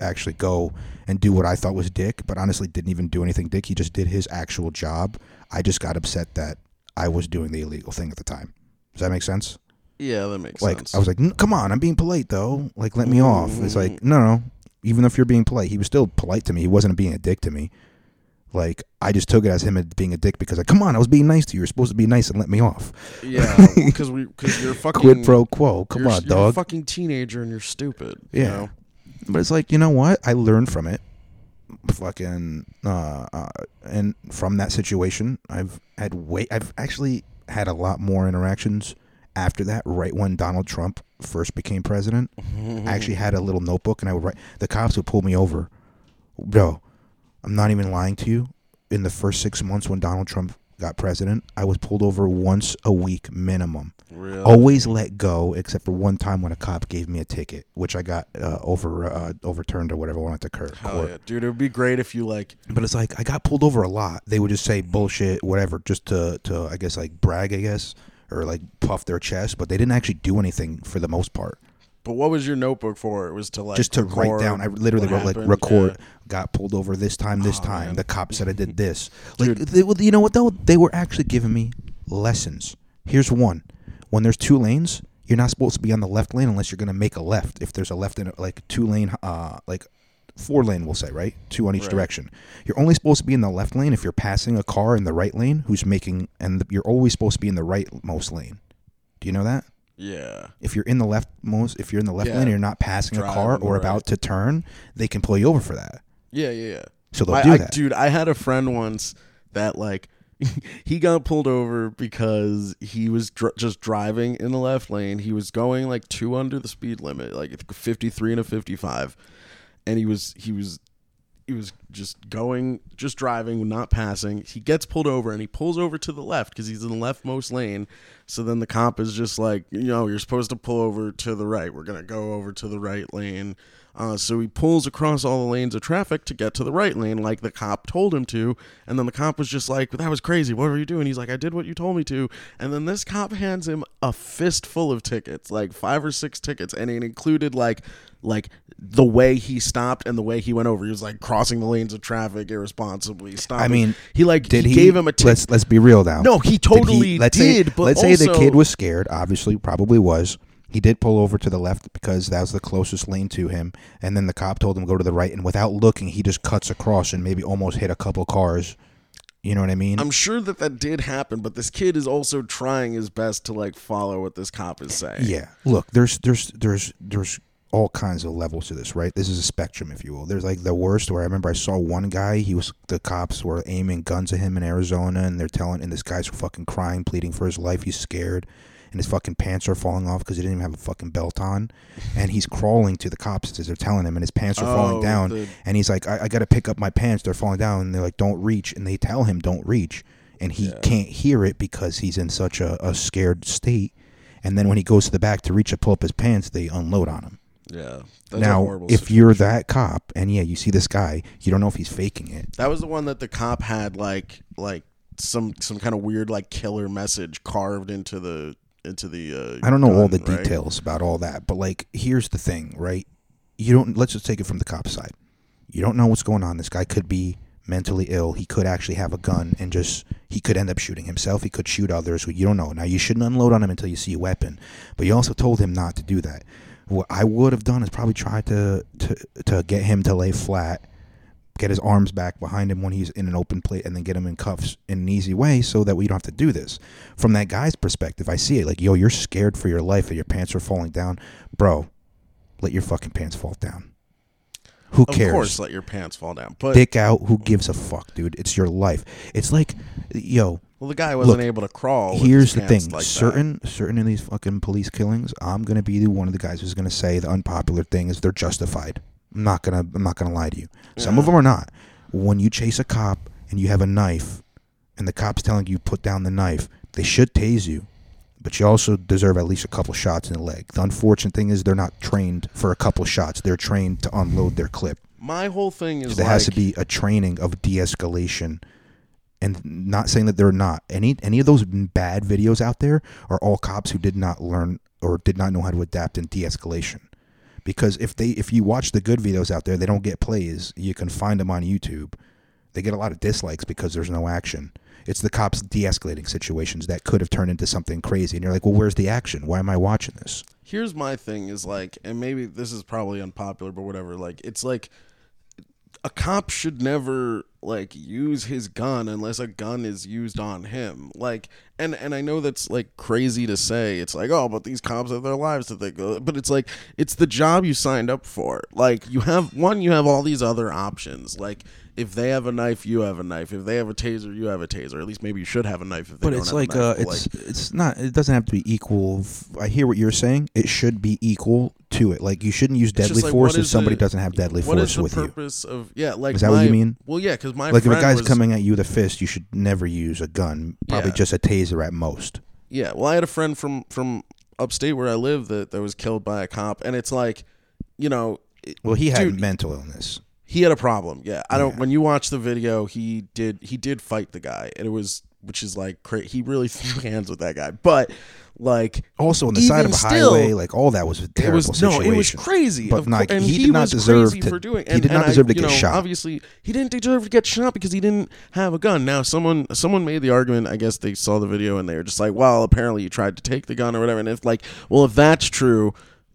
actually go and do what i thought was dick but honestly didn't even do anything dick he just did his actual job i just got upset that i was doing the illegal thing at the time does that make sense yeah, that makes like sense. Like I was like, "N- "Come on, I'm being polite though. Like, let me off." It's like, mm. no, no. Even if you're being polite, he was still polite to me. He wasn't being a dick to me. Like, I just took it as him being a dick because, like, come on, I was being nice to you. You're supposed to be nice and let me off. yeah, because we because you're fucking Quid pro quo. Come on, you're a dog. fucking teenager and you're stupid. you Yeah. know? But it's like, you know what? I learned from it. Fucking, uh, uh, and from that situation, I've had way. I've actually had a lot more interactions after that. Right when Donald Trump first became president, I actually had a little notebook, and I would write. The cops would pull me over. Bro, I'm not even lying to you. In the first six months when Donald Trump got president, I was pulled over once a week minimum. Really? Always let go, except for one time when a cop gave me a ticket, which I got uh, over uh, overturned or whatever I went to court. Hell yeah, dude! It would be great if you like. But it's like I got pulled over a lot. They would just say bullshit, whatever, just to to I guess like brag, I guess, or like puff their chest. But they didn't actually do anything for the most part. But what was your notebook for? It was to like just to write down. I literally wrote like record. Yeah. Got pulled over this time. This Oh, time man. the cop said I did this. Like they, well, you know what though? They were actually giving me lessons. Here's one: when there's two lanes, you're not supposed to be on the left lane unless you're going to make a left. If there's a left and like two lane, uh, like four lane, we'll say right, two on each Right. direction. You're only supposed to be in the left lane if you're passing a car in the right lane who's making, and you're always supposed to be in the right most lane. Do you know that? Yeah. If you're in the left most, if you're in the left Yeah. lane and you're not passing a car or right. about to turn, they can pull you over for that. Yeah, yeah, yeah. So they'll I- do I- that. dude. I had a friend once that like he got pulled over because he was dr- just driving in the left lane. He was going like two under the speed limit, like 53 and a 55, and he was he was he was just going, just driving, not passing. He gets pulled over and he pulls over to the left because he's in the leftmost lane. So then the cop is just like, you know, you're supposed to pull over to the right. We're gonna go over to the right lane. Uh, so he pulls across all the lanes of traffic to get to the right lane, like the cop told him to. And then the cop was just like, "That was crazy. What were you doing?" He's like, "I did what you told me to." And then this cop hands him a fistful of tickets, like five or six tickets, and it included like like the way he stopped and the way he went over. He was like crossing the lanes of traffic irresponsibly. Stopping. I mean, he like Did he, he, gave him a. Let's let's be real now. No, he Did totally let's did, Say, but let's say the kid was scared. Obviously, probably was. He did pull over to the left because that was the closest lane to him, and then the cop told him to go to the right. And without looking, he just cuts across and maybe almost hit a couple cars. You know what I mean? I'm sure that that did happen, but this kid is also trying his best to like follow what this cop is saying. Yeah. Look, there's there's there's there's all kinds of levels to this, right? This is a spectrum, if you will. There's like the worst where I remember I saw one guy, he was the cops were aiming guns at him in Arizona and they're telling and this guy's fucking crying, pleading for his life, he's scared. And his fucking pants are falling off because he didn't even have a fucking belt on, and he's crawling to the cops as they're telling him, and his pants are falling Oh, down. the- And he's like, "I, I got to pick up my pants; they're falling down." And they're like, "Don't reach," and they tell him, "Don't reach," and he Yeah. can't hear it because he's in such a, a scared state. And then when he goes to the back to reach to pull up his pants, they unload on him. Yeah. That's a now, if situation. you're that cop, and yeah, you see this guy, you don't know if he's faking it. That was the one that the cop had like like some some kind of weird like killer message carved into the into the uh I don't know all the right? details about all that, but like, here's the thing, right? You don't. Let's just take it from the cop side. You don't know what's going on. This guy could be mentally ill. He could actually have a gun and just he could end up shooting himself. He could shoot others. You don't know. Now you shouldn't unload on him until you see a weapon, but you also told him not to do that. What I would have done is probably try to to to get him to lay flat, get his arms back behind him when he's in an open plate, and then get him in cuffs in an easy way, so that we don't have to do this. From that guy's perspective, I see it like, yo, you're scared for your life, and your pants are falling down, bro. Let your fucking pants fall down. Who cares? Of course, let your pants fall down. But Dick out. Who gives a fuck, dude? It's your life. It's like, yo, well, the guy wasn't Look, able to crawl. here's the thing. like that. certain certain of these fucking police killings i'm gonna be the one of the guys who's gonna say the unpopular thing is they're justified. I'm not gonna i'm not gonna lie to you. Some of them are not. When you chase a cop and you have a knife and the cop's telling you put down the knife they should tase you but you also deserve at least a couple shots in the leg. The unfortunate thing is they're not trained for a couple shots. They're trained to unload their clip. My whole thing is there like, has to be a training of de-escalation and not saying that they're not any any of those bad videos out there are all cops who did not learn or did not know how to adapt in de-escalation. Because if they if you watch the good videos out there they don't get plays. You can find them on youtube. They get a lot of dislikes because there's no action. It's the cops de-escalating situations that could have turned into something crazy. And you're like well where's the action? Why am i watching this? Here's my thing is like and maybe this is probably unpopular but whatever. Like it's like a cop should never like use his gun unless a gun is used on him. Like and and i know that's like crazy to say. It's like oh but these cops have their lives to think of. but it's like it's the job you signed up for. Like you have one you have all these other options. Like if they have a knife you have a knife. If they have a taser you have a taser. At least maybe you should have a knife if they but don't it's have like a knife, uh it's it's not it doesn't have to be equal I hear what you're saying. It should be equal to it. Like you shouldn't use deadly like, force if somebody the- doesn't have deadly What is force the with you. purpose of yeah? Like Is that my, what you mean? Well, yeah, because my like if a guy's was, coming at you with a fist you should never use a gun probably Yeah. just a taser at most Yeah, well, I had a friend from from upstate where I live that that was killed by a cop, and it's like, you know, it- well he had Dude, mental illness he had a problem. Yeah, I don't. When you watch the video, he did he did fight the guy, and it was which is like cra- he really threw hands with that guy. But like Also on the side of a still, highway, like all that was a terrible was situation. no, it was crazy. But like, and he he, did not deserve to- doing. he did not and I- deserve to get know, shot. Obviously, he didn't deserve to get shot because he didn't have a gun. Now, someone someone made the argument. I guess they saw the video and they were just like, "Well, apparently you tried to take the gun or whatever." And if like, well, if that's true.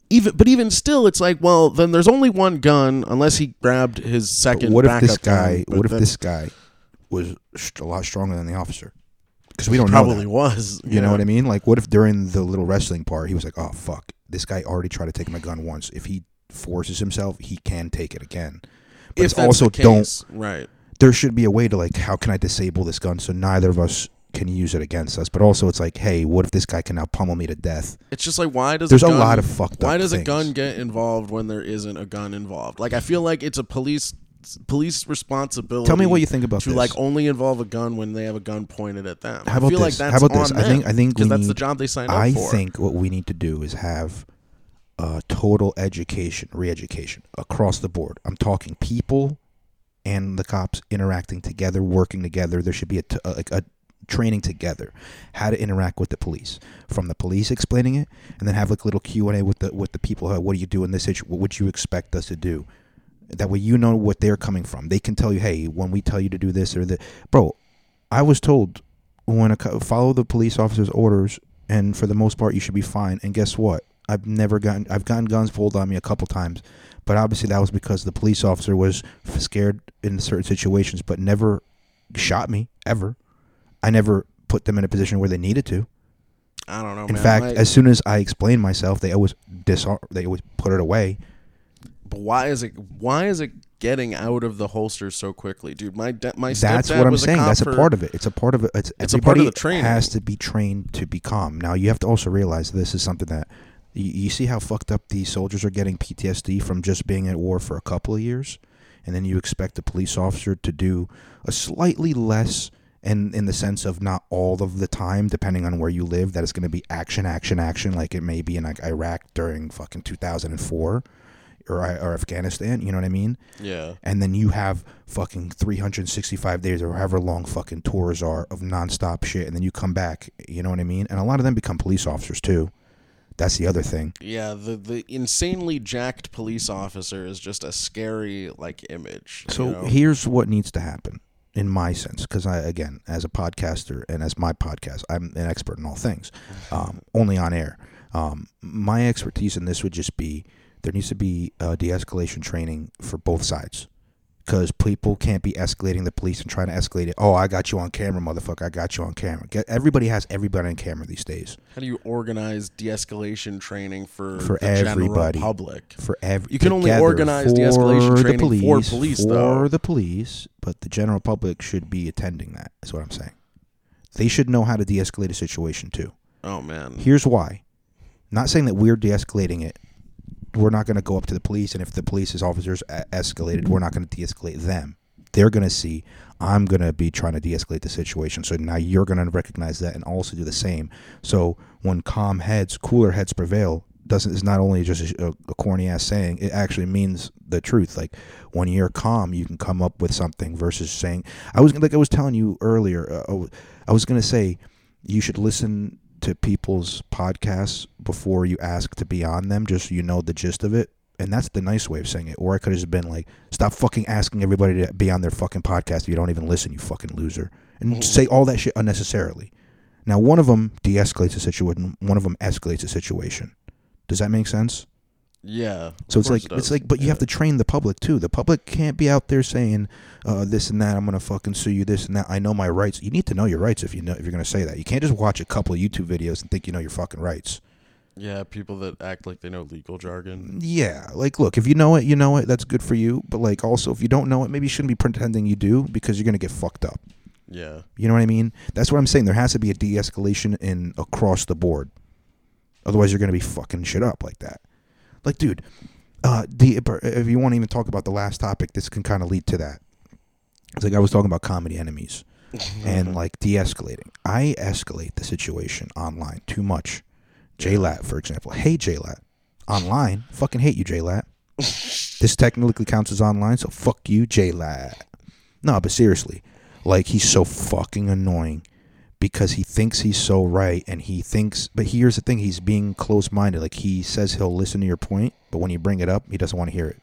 Even, but even still, it's like, well, then there's only one gun, unless he grabbed his But second. what if this backup gun, guy? but What if then this guy was a lot stronger than the officer? Because we don't know. probably was? You know what I mean? Like, what if during the little wrestling part, he was like, "Oh fuck, this guy already tried to take my gun once. If he forces himself, he can take it again." But If it's that's also the don't. case, right? There should be a way to like, how can I disable this gun so neither of us can use it against us? But also, it's like, hey, what if this guy can now pummel me to death? It's just like why does There's a gun, lot of fucked up. why does a gun get involved when there isn't a gun involved? Like I feel like it's a police police responsibility. Tell me what you think about to this. like only involve a gun when they have a gun pointed at them. How I about feel this? like How about this? I think- I think because that's the job they signed up I for. I think what we need to do is have uh, total education, re-education across the board. I'm talking people and the cops interacting together, working together. There should be a, t- a, like a training together, how to interact with the police. From the police explaining it, and then have like a little Q and A with the with the people. What do you do in this situation? What would you expect us to do? That way, you know what they're coming from. They can tell you, hey, when we tell you to do this or that, bro. I was told when a co- follow the police officer's orders, and for the most part, you should be fine. And guess what? I've never gotten I've gotten guns pulled on me a couple times, but obviously that was because the police officer was scared in certain situations, but never shot me ever. I never put them in a position where they needed to. I don't know. In man. fact, My- as soon as I explained myself, they always disar- they always put it away. But why is it why is it getting out of the holster so quickly, dude? My da- my That's what I'm saying. That's a part of it. It's a part of it. It's, It's a part of everybody the training. has to be trained to be calm. Now you have to also realize this is something that you, you see how fucked up these soldiers are getting PTSD from just being at war for a couple of years, and then you expect a police officer to do a slightly less. And in the sense of not all of the time, depending on where you live, that it's going to be action, action, action, like it may be in like Iraq during fucking 2004 or, or Afghanistan. You know what I mean? Yeah. and then you have fucking 365 days or however long fucking tours are of nonstop shit, and then you come back. You know what I mean? And a lot of them become police officers too. That's the other thing. Yeah, the the insanely jacked police officer is just a scary like image. So know? here's what needs to happen, in my sense, because I again, as a podcaster and as my podcast, I'm an expert in all things, um, only on air. Um, my expertise in this would just be there needs to be uh, de-escalation training for both sides. Because people can't be escalating the police and trying to escalate it. Oh, I got you on camera, motherfucker! I got you on camera. Get, everybody has everybody on camera these days. How do you organize de-escalation training for For the general everybody. public? for every You can only organize for de-escalation the training for police, police, for though. the police, but the general public should be attending that. Is what I'm saying. They should know how to de-escalate a situation too. Oh man. Here's why. Not saying that we're de-escalating it. We're not going to go up to the police, and if the police's officers a- escalated, we're not going to de-escalate them. They're going to see I'm going to be trying to de-escalate the situation. So now you're going to recognize that and also do the same. So when calm heads, cooler heads prevail, doesn't is not only just a, a corny ass saying. It actually means the truth. Like when you're calm, you can come up with something versus saying. I was like I was telling you earlier. Uh, I was going to say you should listen to people's podcasts before you ask to be on them, just so you know the gist of it. And that's the nice way of saying it. Or I could have just been like, stop fucking asking everybody to be on their fucking podcast if you don't even listen, you fucking loser. And mm-hmm. say all that shit unnecessarily. Now, one of them de escalates a situation, one of them escalates a situation. Does that make sense? Yeah. So it's like it it's like, but you have to train the public too. The public can't be out there saying uh, this and that. I'm gonna fucking sue you this and that. I know my rights. You need to know your rights if you know if you're gonna say that. You can't just watch a couple of YouTube videos and think you know your fucking rights. Yeah, people that act like they know legal jargon. Yeah, like look, if you know it, you know it. That's good for you. But like also, if you don't know it, maybe you shouldn't be pretending you do because you're gonna get fucked up. Yeah. You know what I mean? That's what I'm saying. There has to be a de-escalation in across the board. Otherwise, you're gonna be fucking shit up like that. Like, dude, uh, de- if you want to even talk about the last topic, this can kind of lead to that. It's like I was talking about comedy enemies and like de-escalating. I escalate the situation online too much. JLat, for example. Hey, JLat. Online. Fucking hate you, JLat. this technically counts as online, so fuck you, JLat. No, but seriously, like he's so fucking annoying. Because he thinks he's so right and he thinks but here's the thing he's being close-minded. Like he says he'll listen to your point but when you bring it up he doesn't want to hear it.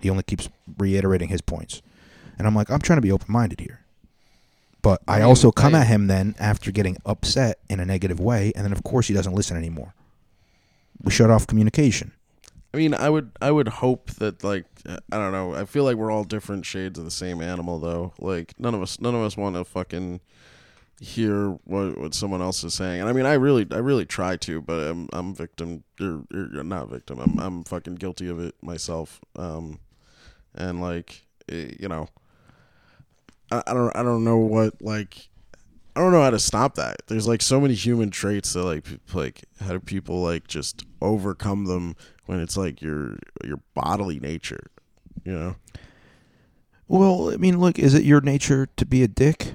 He only keeps reiterating his points. And i'm like i'm trying to be open-minded here. But i, also come at him then after getting upset in a negative way and then of course he doesn't listen anymore. We shut off communication. I mean, I would I would hope that like I don't know. I feel like we're all different shades of the same animal though. Like none of us none of us want to fucking hear what what someone else is saying. And I mean, I really I really try to, but I'm I'm victim you're, not victim. I'm I'm fucking guilty of it myself. Um and like eh, you know I, I don't I don't know what like I don't know how to stop that. There's like so many human traits that like like how do people like just overcome them when it's like your your bodily nature, you know? well i mean look is it your nature to be a dick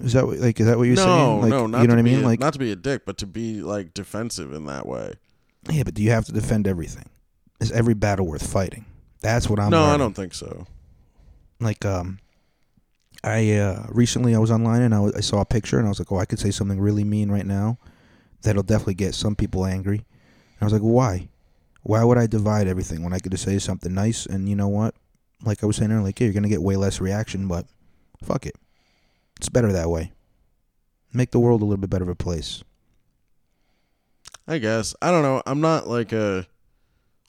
is that what, like is that what you're no, saying like no, not you know to what i be mean a- like not to be a dick, but to be like defensive in that way. Yeah, but do you have to defend everything? Is every battle worth fighting? That's what I'm. no, I don't think so. Like, um, I uh, recently I was online and I, was, I saw a picture and I was like, oh, I could say something really mean right now, that'll definitely get some people angry. And I was like, why? Why would I divide everything when I could just say something nice? And you know what? Like I was saying earlier, like, yeah, you're gonna get way less reaction, but fuck it, it's better that way. Make the world a little bit better of a place. I guess. I don't know. I'm not like a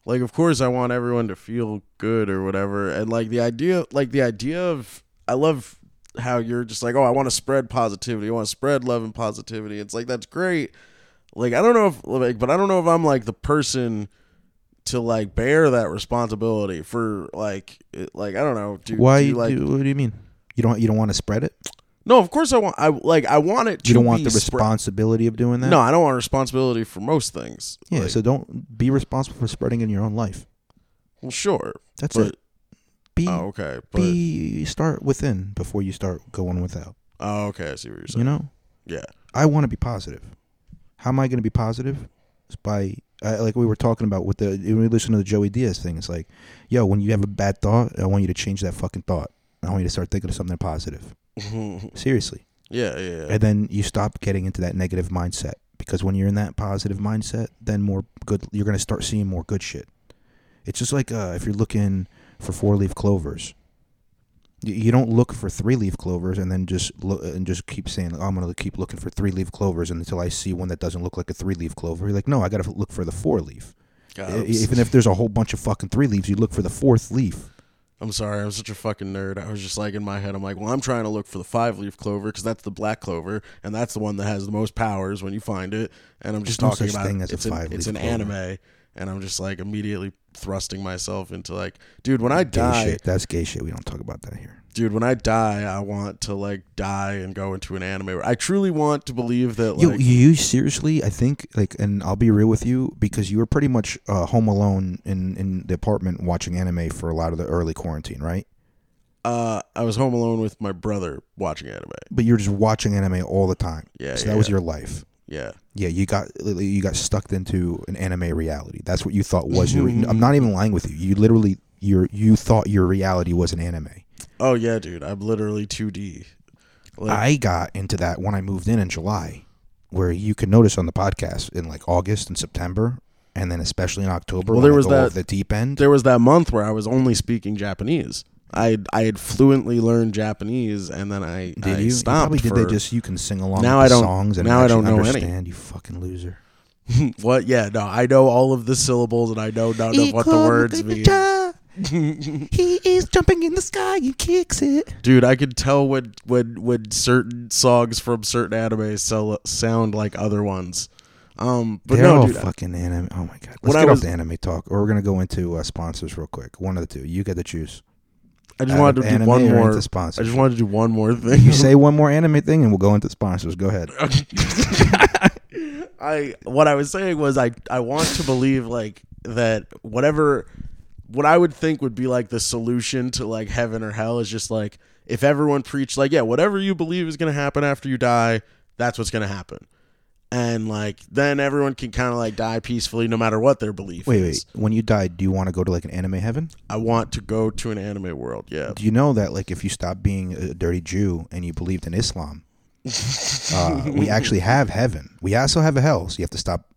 like of course I want everyone to feel good or whatever. And like the idea like the idea of I love how you're just like, "Oh, I want to spread positivity. I want to spread love and positivity." It's like that's great. Like I don't know if like but I don't know if I'm like the person to like bear that responsibility for like like I don't know. Do, Why? do you like do, what do you mean? You don't you don't want to spread it? No, of course I want I like I want it to You don't want the spre- responsibility of doing that? No, I don't want responsibility for most things. Yeah, Like, so don't be responsible for spreading in your own life. well sure. That's But it. Be oh, okay. But be start within before you start going without. Oh, okay. I see what you're saying. You know, Yeah. I want to be positive. How am I going to be positive? It's by uh, like we were talking about with the when we listen to the Joey Diaz thing. It's like, yo, when you have a bad thought, I want you to change that fucking thought. I want you to start thinking of something positive. Yeah, Seriously. yeah, yeah. and then you stop getting into that negative mindset because when you're in that positive mindset then more good you're going to start seeing more good shit. It's just like uh, if you're looking for four leaf clovers you, don't look for three leaf clovers and then just look and just keep saying oh, i'm going to keep looking for three leaf clovers until i see one that doesn't look like a three leaf clover. You're like no i got to look for the four leaf God, I'm, s- even if there's a whole bunch of fucking three leaves you look for the fourth leaf I'm sorry, I'm such a fucking nerd. I was just like in my head, I'm like, well, I'm trying to look for the five leaf clover because that's the black clover, and that's the one that has the most powers when you find it. And I'm just There's talking such about thing as it's an, it's an anime, and I'm just like immediately thrusting myself into like, dude, when I gay die, shit. That's gay shit. We don't talk about that here dude, when I die, I want to like die and go into an anime. I truly want to believe that Yo, you seriously? I think like, and I'll be real with you because you were pretty much uh, home alone in in the apartment watching anime for a lot of the early quarantine, right? uh, I was home alone with my brother watching anime. But you're just watching anime all the time. Yeah, so yeah, that was yeah. your life. Yeah. Yeah, you got you got stuck into an anime reality. That's what you thought was your. I'm not even lying with you. You literally your you thought your reality was an anime. Oh yeah, dude. I'm literally 2D. Like, I got into that when I moved in in July, where you can notice on the podcast in like August and September, and then especially in October. Well, there was that- the deep end. there was that month where I was only speaking Japanese. I I had fluently learned Japanese, and then I Did I you? You stopped probably did. They just you can sing along Now I don't- songs and now I don't know any. understand. You fucking loser. what? Yeah, no, I know all of the syllables, and I know none of what the words mean. he is jumping in the sky and kicks it. Dude, I can tell when when when certain songs from certain anime sell, sound like other ones. Um, but They're no, all dude, I- fucking anime. Oh my god. Let's get I off the anime talk, or we're gonna go into uh, sponsors real quick. One of the two. You get to choose. I just wanted to do one more. I just wanted to do one more thing. You say one more anime thing, and we'll go into sponsors. Go ahead. I what I was saying was I I want to believe like that whatever what I would think would be like the solution to like heaven or hell is just like if everyone preached like yeah whatever you believe is going to happen after you die that's what's going to happen and like then everyone can kind of like die peacefully no matter what their belief Wait, is. wait. When you die, do you want to go to like an anime heaven? I want to go to an anime world. Yeah. Do you know that like if you stop being a dirty Jew and you believed in Islam, uh, we actually have heaven. We also have a hell. So you have to stop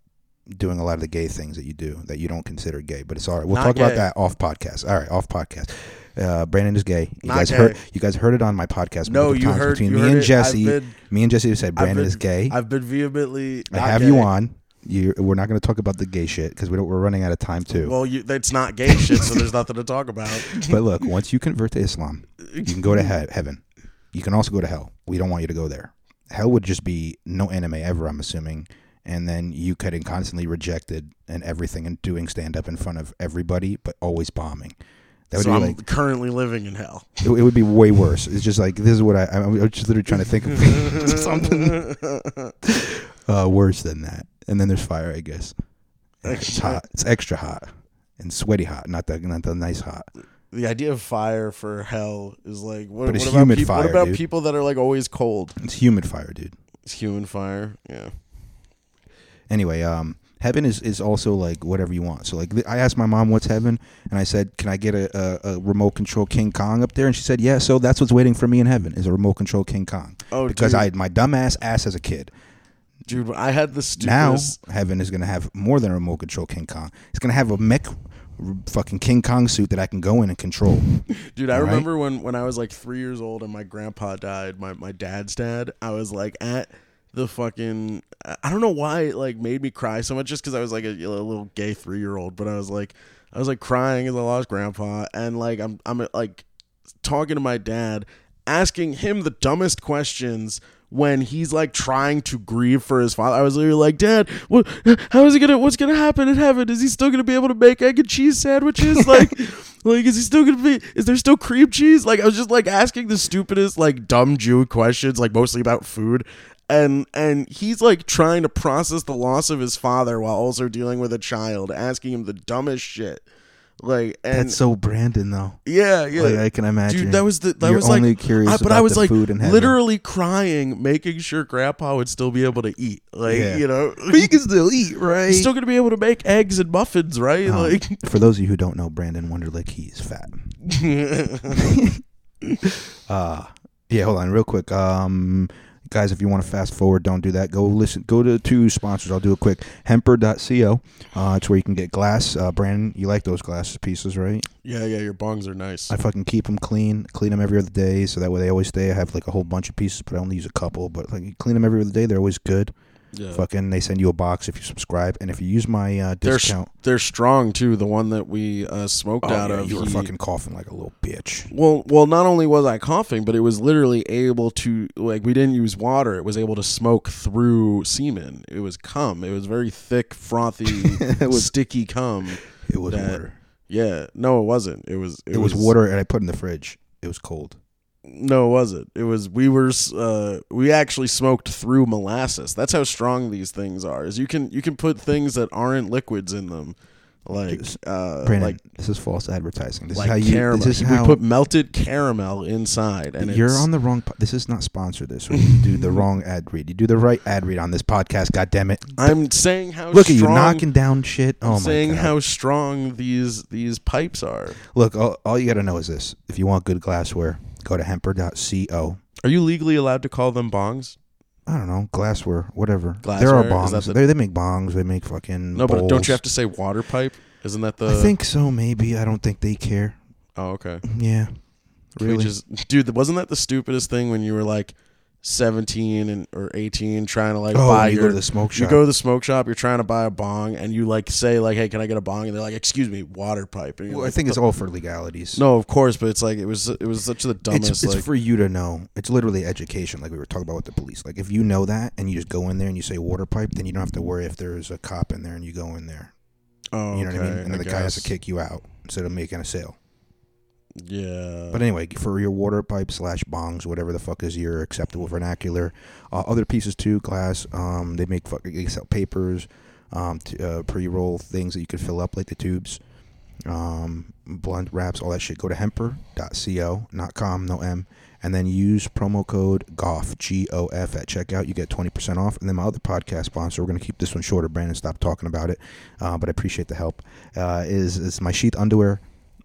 doing a lot of the gay things that you do that you don't consider gay. But it's all right. We'll Not talk about that off podcast. All right, off podcast. Uh, Brandon is gay. You Not guys gay. heard. You guys heard it on my podcast. No, you heard- between you me heard and Jesse. been- me and Jesse said Brandon been- is gay. I've been vehemently. I have gay. you on. You, we're not going to talk about the gay shit because we don't, we're running out of time too. Well, you, it's not gay shit, so there's nothing to talk about. but look, once you convert to Islam, you can go to he- heaven. You can also go to hell. We don't want you to go there. Hell would just be no anime ever, I'm assuming, and then you getting constantly rejected and everything, and doing stand up in front of everybody, but always bombing. That would so be I'm like currently living in hell. it, it would be way worse. It's just like this is what I I'm just literally trying to think of something uh, worse than that. And then there's fire, I guess. It's hot. It's extra hot and sweaty hot, not the not the nice hot. the idea of fire for hell is like what, what about humid people, fire, What about people that are like always cold? It's humid fire, dude. It's human fire. Yeah. Anyway um heaven is is also like whatever you want so like th- i asked my mom what's heaven and i said can i get a, a, a remote control king kong up there and she said yeah so that's what's waiting for me in heaven is a remote control king kong Oh, because dude. i my dumbass ass as a kid Dude, I had the now heaven is going to have more than a remote control king kong it's going to have a mech fucking king kong suit that i can go in and control Dude, I All right? remember when, when I was like three years old and my grandpa died, my, my dad's dad. I was like at the fucking. I don't know why it like made me cry so much, just because I was like a, a little gay three year old. But I was like, I was like crying as I lost grandpa, and like I'm I'm like talking to my dad, asking him the dumbest questions when he's like trying to grieve for his father. I was literally like, Dad, what? How is he gonna? What's gonna happen in heaven? Is he still gonna be able to make egg and cheese sandwiches? Like, like is he still gonna be? Is there still cream cheese? Like, I was just like asking the stupidest, like dumb Jew questions, like mostly about food. And and he's like trying to process the loss of his father while also dealing with a child, asking him the dumbest shit. Like, and that's so brandon though yeah, yeah. like i can imagine Dude, that was the that You're was only like curious I, but I was like food in heaven. literally crying, making sure Grandpa would still be able to eat. Like Yeah. you know, but you can still eat right he's still gonna be able to make eggs and muffins, right? Um, like for those of you who don't know brandon wonderlick he's fat Uh yeah, hold on real quick. Um guys, if you want to fast forward, don't do that. Go listen go to two sponsors. I'll do it quick. Hemper.co. Uh it's where you can get glass. Uh Brandon, you like those glass pieces, right? yeah, yeah, your bongs are nice. I fucking keep them clean, clean them every other day, so that way they always stay. I have like a whole bunch of pieces, but I only use a couple. But like, you clean them every other day, they're always good. Yeah. Fucking, they send you a box if you subscribe, and if you use my uh, They're discount, they're strong too. The one that we uh, smoked oh, out yeah, of, you were he- fucking coughing like a little bitch. Well, well, not only was I coughing, but it was literally able to like we didn't use water. It was able to smoke through semen. It was cum. It was very thick, frothy, It was- sticky cum. It was That- water. Yeah, no, it wasn't. It was. It, was, water, and I put it in the fridge. It was cold. No, it wasn't. It was. We were. Uh, we actually smoked through molasses. That's how strong these things are. Is you can you can put things that aren't liquids in them, like uh, Brandon, like this is false advertising. This like is how you. caramel. This is how, we put melted caramel inside, and you're on the wrong. Po- this is not sponsored. This you do the wrong ad read. You do the right ad read on this podcast. God damn it! I'm saying how Look at you strong, knocking down shit. Oh I'm my saying god! how strong these these pipes are. Look, all, all you got to know is this: if you want good glassware, go to hemper.co. Are you legally allowed to call them bongs? I don't know, glassware, whatever. there Glassware, are is bongs. the- they, they make bongs. They make fucking. No, but don't you have to say water pipe? Isn't that the? I think so. Maybe I don't think they care. Oh, okay. Yeah, Can we really. just, dude, wasn't that the stupidest thing when you were like 17 and or 18 trying to like oh, buy you your go to the smoke shop. You go to the smoke shop, you're trying to buy a bong, and you like say like, "Hey, can I get a bong?" And they're like, "Excuse me, water pipe." Well, I think it's all for legalities. no, of course, but it's like it was it was such the dumbest. it's, it's like, for you to know. It's literally education, like we were talking about with the police. Like if you know that and you just go in there and you say water pipe, then you don't have to worry if there's a cop in there and you go in there. oh, You know what I mean? Oh, and then the guy has to kick you out instead of making a sale. Yeah, But anyway, for your water pipe slash bongs, whatever the fuck is your acceptable vernacular, uh, other pieces too, glass. Um, they make fucking they sell papers, um, t- uh, pre-roll things that you could fill up like the tubes, um, blunt wraps, all that shit. Go to hemper.co, not com, no m, and then use promo code GOF G O F at checkout. You get twenty percent off. And then my other podcast sponsor, we're gonna keep this one shorter. Brandon, stop talking about it, uh, but I appreciate the help. Uh, is is my sheath underwear?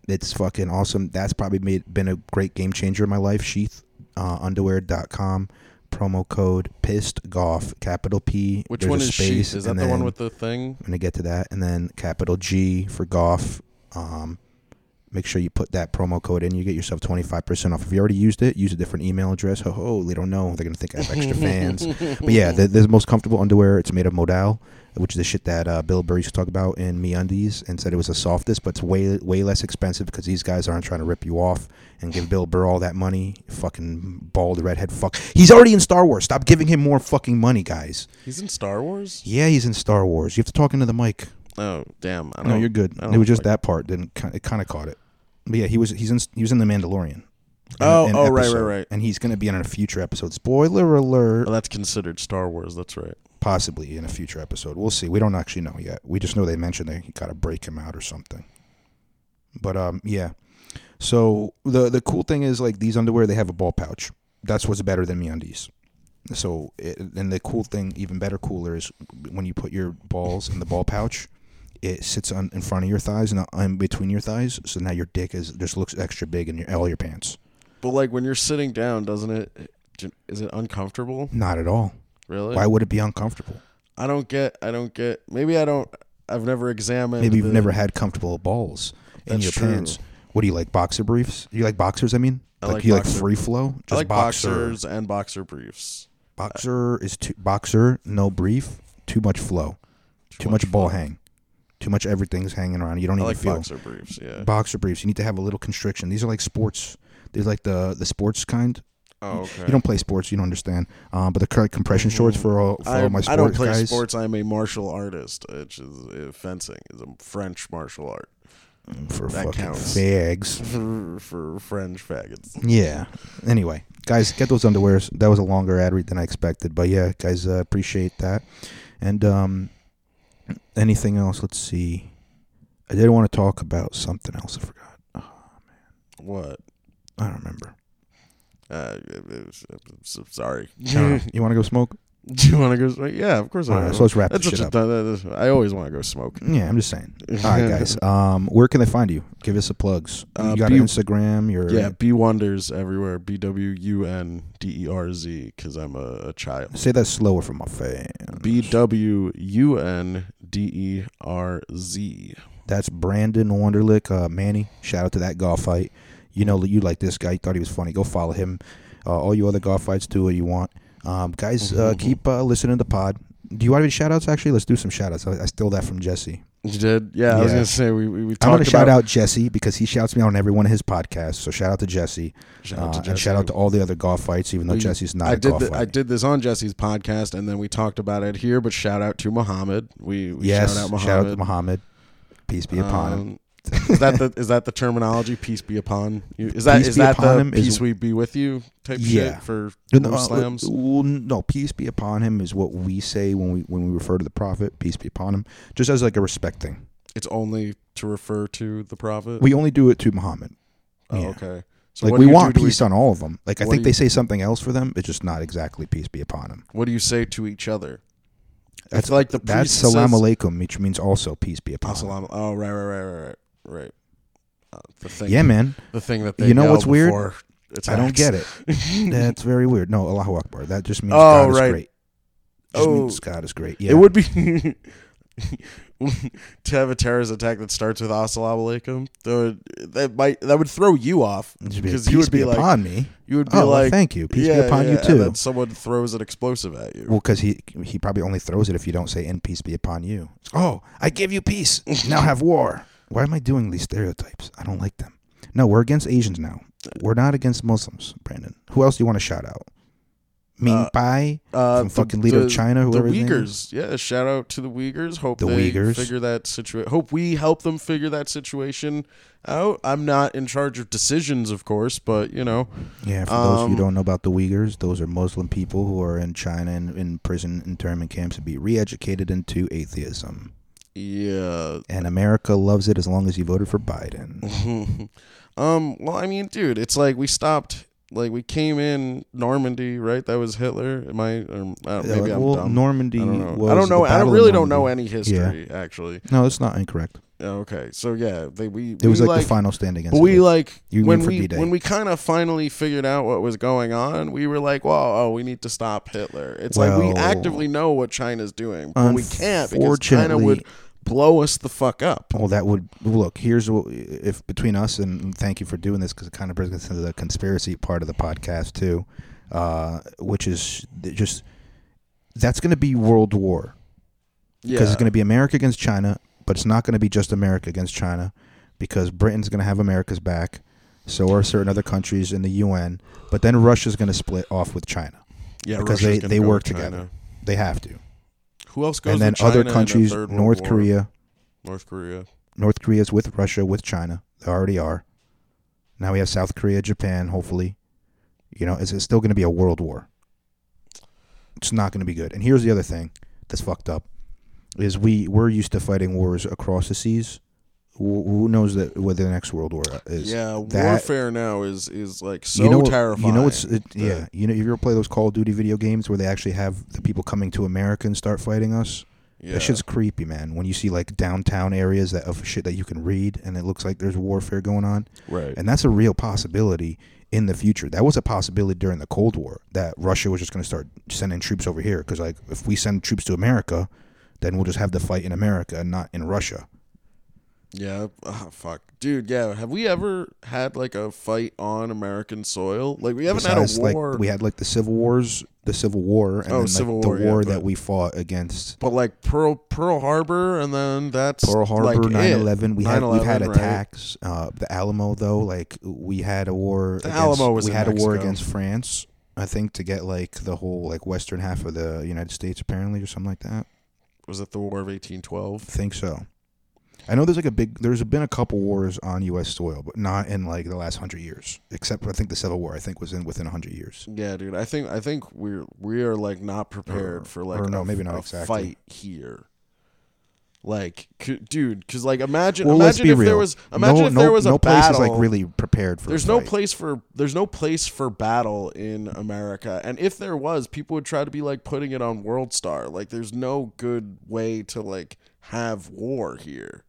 It's fucking awesome. That's probably made been a great game changer in my life. Sheath uh, underwear.com. promo code pissed golf capital P. Which one is space, Is that the one with the thing? I'm gonna get to that, and then capital G for golf. Um, make sure you put that promo code in. You get yourself 25% off. If you already used it, use a different email address. Ho ho, they don't know. They're gonna think I have extra fans. But yeah, the, the most comfortable underwear. It's made of modal, which is the shit that uh, Bill Burr used to talk about in MeUndies, and said it was the softest, but it's way way less expensive because these guys aren't trying to rip you off and give Bill Burr all that money. Fucking bald redhead fuck. He's already in Star Wars. Stop giving him more fucking money, guys. He's in Star Wars. Yeah, he's in Star Wars. You have to talk into the mic. Oh damn! I don't, No, you're good. I It don't was just like- that part. Didn't it kind of caught it. But yeah, he was he's in he was in the Mandalorian. Oh, oh, right, right, right. And he's going to be in a future episode. Spoiler alert. Oh, that's considered Star Wars. That's right. Possibly in a future episode. We'll see. We don't actually know yet. We just know they mentioned they got to break him out or something. But um, yeah. So the the cool thing is like these underwear they have a ball pouch. That's what's better than MeUndies. So it, and the cool thing, even better, cooler is when you put your balls in the ball pouch, it sits on in front of your thighs and in between your thighs. So now your dick is just looks extra big in your all your pants. But like when you're sitting down, doesn't it? Is it uncomfortable? Not at all. Really? Why would it be uncomfortable? I don't get. I don't get. Maybe I don't. I've never examined. Maybe you've the- never had comfortable balls in your true. pants. What do you like? Boxer briefs? You like boxers? I mean, I like, like you boxer- like free flow? I like boxer. boxers and boxer briefs. Boxer is too boxer, no brief, too much flow, too, much, ball hang, too much everything's hanging around. You don't I even like feel boxer briefs. Yeah. boxer briefs. You need to have a little constriction. These are like sports. They're like the the sports kind. oh, okay. You don't play sports, you don't understand. Um, but the current compression shorts for all for I, all my sports guys. I don't play guys. sports. I'm a martial artist, which is uh, fencing. is a French martial art for That fucking counts. fags. for, for French faggots. Yeah. Anyway, guys, get those underwears. That was a longer ad read than I expected, but yeah, guys, uh, appreciate that. And um, anything else? Let's see. I did want to talk about something else. I forgot. Oh man, what? I don't remember. Uh, it- it's- it's- sorry. I don't know. You want to go smoke? Do you want to go? smoke? Yeah, of course I All right, so let's wrap this shit up. I always want to go smoke. Yeah, I'm just saying. All right, guys. Um, where can they find you? Give us a plugs. Uh, you got an Instagram. You're Yeah, B wonders everywhere. B W U N D E R Z. Because I'm a, a child. Say that slower for my fans. B W U N D E R Z. That's Brandon Wonderlick, uh, Manny. Shout out to that golf fight. You know, you like this guy. You thought he was funny. Go follow him. Uh, all you other golf fights, do what you want. Um, guys, uh, keep uh, listening to the pod. Do you want any shout outs? Actually, let's do some shout outs. I, I stole that from Jesse. You did? Yeah, I was Yeah. gonna say we we, we I'm going to shout about- out Jesse because he shouts me out on every one of his podcasts. So shout out to Jesse. Shout out Uh, to and Jesse. shout out to all the other golf fights, even though Jesse's not I a did golf fight. I did this on Jesse's podcast, and then we talked about it here. But shout out to Muhammad. We, we yes, shout out shout out to Muhammad. Muhammad. Peace be upon him. Um, is that the is that the terminology? Peace be upon you. Is that Peace is be that upon the peace we be with you type Yeah. shit for No, uh, well, no, peace be upon him is what we say when we when we refer to the prophet. Peace be upon him, just as like a respect thing. It's only to refer to the prophet. We only do it to Muhammad. oh, yeah. okay. So like we want peace on all of them. Like I think do they say something else for them. It's just not exactly peace be upon him. What do you say to each other? That's It's like the that's salam alaikum, which means also peace be upon. Assalamu- Oh, right, right, right, right, right, right. Uh, the thing, Yeah, man. the thing that they You know what's weird? I don't get it. That's very weird. No, Allahu Akbar. That just means Oh, God is right. great. Just Oh. means God is great. Yeah. It would be to have a terrorist attack that starts with "Assalamu alaikum." That would that might that would throw you off be, because you would be, be like upon me. you would be Oh, well, like thank you. Peace yeah, be upon yeah, you and then someone throws an explosive at you. Well, because he he probably only throws it if you don't say "In peace be upon you." Oh, I give you peace. now have war. Why am I doing these stereotypes? I don't like them. No, we're against Asians now. We're not against Muslims, Brandon. Who else do you want to shout out? Ming Uh, Pai uh, from fucking leader of China, the whoever name Uyghurs. Yeah, shout out to the Uyghurs. Hope The they Uyghurs. figure that situation. Hope we help them figure that situation out. I'm not in charge of decisions, of course, but you know, Yeah, for those of you Um, who don't know about the Uyghurs, those are Muslim people who are in China and in prison internment camps to be re-educated into atheism. Yeah. And America loves it as long as you voted for Biden. um. Well, I mean, dude, it's like we stopped Like we came in Normandy, right? That was Hitler. Am I? Or, uh, maybe Uh, I'm well, dumb. Normandy. I don't know. Was I don't know. I really don't know any history actually. No, it's not incorrect. Okay, so yeah, they we It was we, like, the final stand against. But we like You when we D-Day. when we kind of finally figured out what was going on, we were like, "Well, oh, we need to stop Hitler." It's like we actively know what China's doing, but we can't because China would blow us the fuck up. Well, that would look. Here's what if between us and thank you for doing this because it kind of brings us into the conspiracy part of the podcast too, uh, which is just that's going to be World War Yeah, because it's going to be America against China, but it's not going to be just America against China because Britain's going to have America's back, so are certain other countries in the UN, but then Russia's going to split off with China. yeah, because Russia's they- they work together. They have to, Who else goes? and then other countries, World North War? Korea, North Korea. North Korea's with Russia, with China. They already are. Now we have South Korea, Japan, hopefully. You know, is it still going to be a world war? It's not going to be good. And here's the other thing that's fucked up is we we're used to fighting wars across the seas. Who, who knows that what the next world war is? Yeah, that- warfare now is is like so you know, terrifying. You know what's it, that- yeah. You know, you ever play those Call of Duty video games where they actually have the people coming to America and start fighting us? yeah. That shit's creepy, man. When you see like downtown areas that of shit that you can read, and it looks like there's warfare going on, right. and that's a real possibility in the future. That was a possibility during the Cold War that Russia was just going to start sending troops over here because like if we send troops to America, then we'll just have the fight in America and not in Russia. Yeah, oh, fuck, dude. Yeah, have we ever had like a fight on American soil? Like we haven't Besides, had a war, like we had like the Civil Wars, the Civil War, and Oh, then, like, Civil the War, yeah, war but- that we fought against but like Pearl Pearl Harbor, and then that's Pearl Harbor, like 9/11. We had we've had 9/11, right? attacks. Uh, the Alamo, though, like we had a war. The against, Alamo was we had a war against France. I think to get like the whole like western half of the United States, apparently, or something like that. Was it the War of eighteen twelve? I think so. I know there's like a big. There's been a couple wars on U.S. soil, but not in like the last hundred years. Except I think the Civil War. I think was in within hundred years. Yeah, dude. I think I think we're we are like not prepared Or- for like or no, a, maybe not a exactly. fight here. Like, c- dude, because like imagine Well, imagine if real. there was imagine no, if no, there was a no place battle. is like really prepared for. there's a no place for there's no place for battle in America, and if there was, people would try to be like putting it on World Star. Like, there's no good way to like have war here.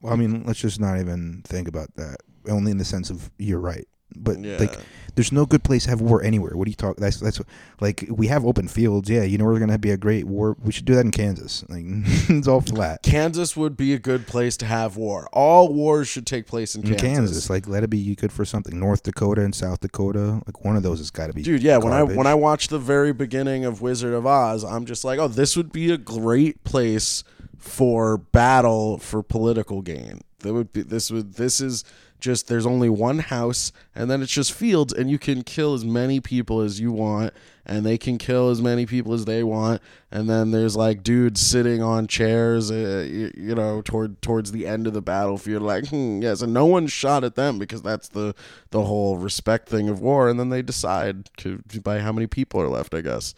Well, I mean, let's just not even think about that. Only in the sense of you're right, but Yeah, like there's no good place to have war anywhere. What do you talk? That's that's like we have open fields. Yeah, you know we're gonna be a great war. We should do that in Kansas. Like it's all flat Kansas would be a good place to have war. All wars should take place in in Kansas. Kansas. Like let it be good for something. North Dakota and South Dakota. Like one of those has got to be. Dude, yeah, when I when I watched the very beginning of Wizard of Oz, I'm just like, oh, this would be a great place for battle for political gain. That would be this would this is just there's only one house and then it's just fields and you can kill as many people as you want and they can kill as many people as they want and then there's like dudes sitting on chairs uh, you, you know toward towards the end of the battlefield like hmm, yes and no one shot at them because that's the the whole respect thing of war and then they decide to, by how many people are left i guess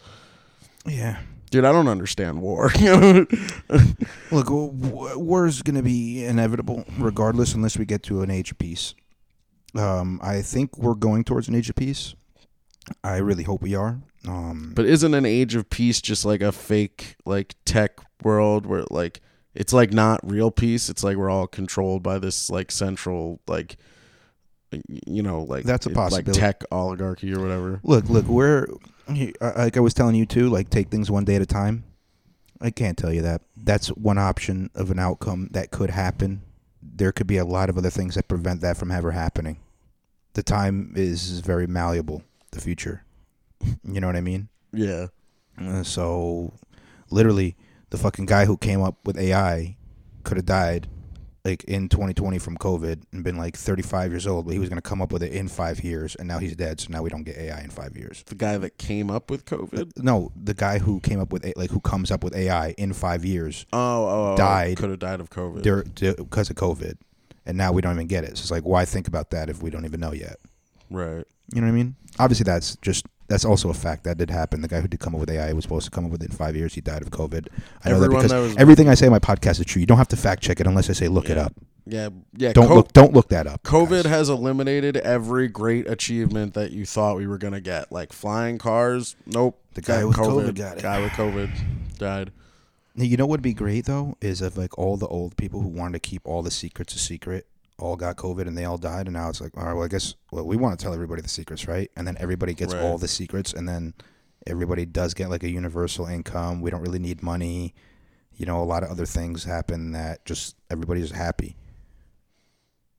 yeah. Dude i don't understand war Look, war is going to be inevitable regardless, unless we get to an age of peace. Um, I think we're going towards an age of peace. I really hope we are. Um, But isn't an age of peace just like a fake like tech world where like it's like not real peace? It's like we're all controlled by this like central like you know like That's a it- like possibility. tech oligarchy or whatever. look, look, we're like I was telling you too. Like take things one day at a time. I can't tell you that. That's one option of an outcome that could happen. There could be a lot of other things that prevent that from ever happening. The time is very malleable. The future. You know what I mean? Yeah. Uh, so, literally, the fucking guy who came up with AI could have died like in 2020 from COVID and been like 35 years old, but he was going to come up with it in five years, and now he's dead. So now we don't get AI in five years. The guy that came up with COVID. Uh, no, the guy who came up with like who comes up with AI in five years, Oh, oh, oh, oh Died. Could have died of COVID. there because of COVID, and now we don't even get it. So it's like, why think about that if we don't even know yet? right. You know what I mean? Obviously, that's just that's also a fact that did happen. The guy who did come up with AI was supposed to come up with it in five years. He died of COVID. I know Everyone that that because was- everything I say in my podcast is true. You don't have to fact check it unless I say look it up. Yeah, yeah. Don't co- look. Don't look that up. COVID guys. has eliminated every great achievement that you thought we were gonna get, like flying cars. Nope. The guy with COVID got it. Guy with COVID died. You know what would be great though is if like all the old people who wanted to keep all the secrets a secret all got COVID and they all died, and now it's like, all right, well, I guess well we want to tell everybody the secrets, right? And then everybody gets Right. all the secrets, and then everybody does get like a universal income. We don't really need money. You know, a lot of other things happen that just everybody's happy.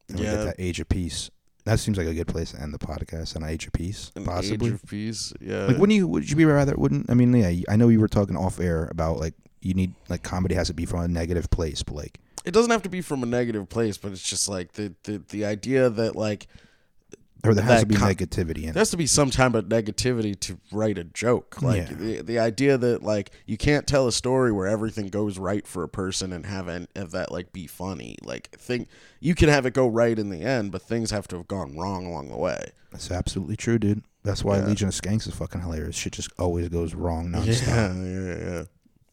And we Yeah. get that age of peace. That seems like a good place to end the podcast on age of peace, An possibly. age of peace. Yeah. Like, wouldn't you? Would you be rather? Wouldn't I mean? Yeah, I know you were talking off air about like you need like comedy has to be from a negative place, but like it doesn't have to be from a negative place, but it's just like the the, the idea that like or there has to be com- negativity in there it. has to be some type of negativity to write a joke. Like Yeah. the the idea that like you can't tell a story where everything goes right for a person and have an, have that like be funny. Like think you can have it go right in the end, but things have to have gone wrong along the way. That's absolutely true, dude. That's why Yeah. Legion of Skanks is fucking hilarious. Shit just always goes wrong nonstop. Yeah, yeah, yeah.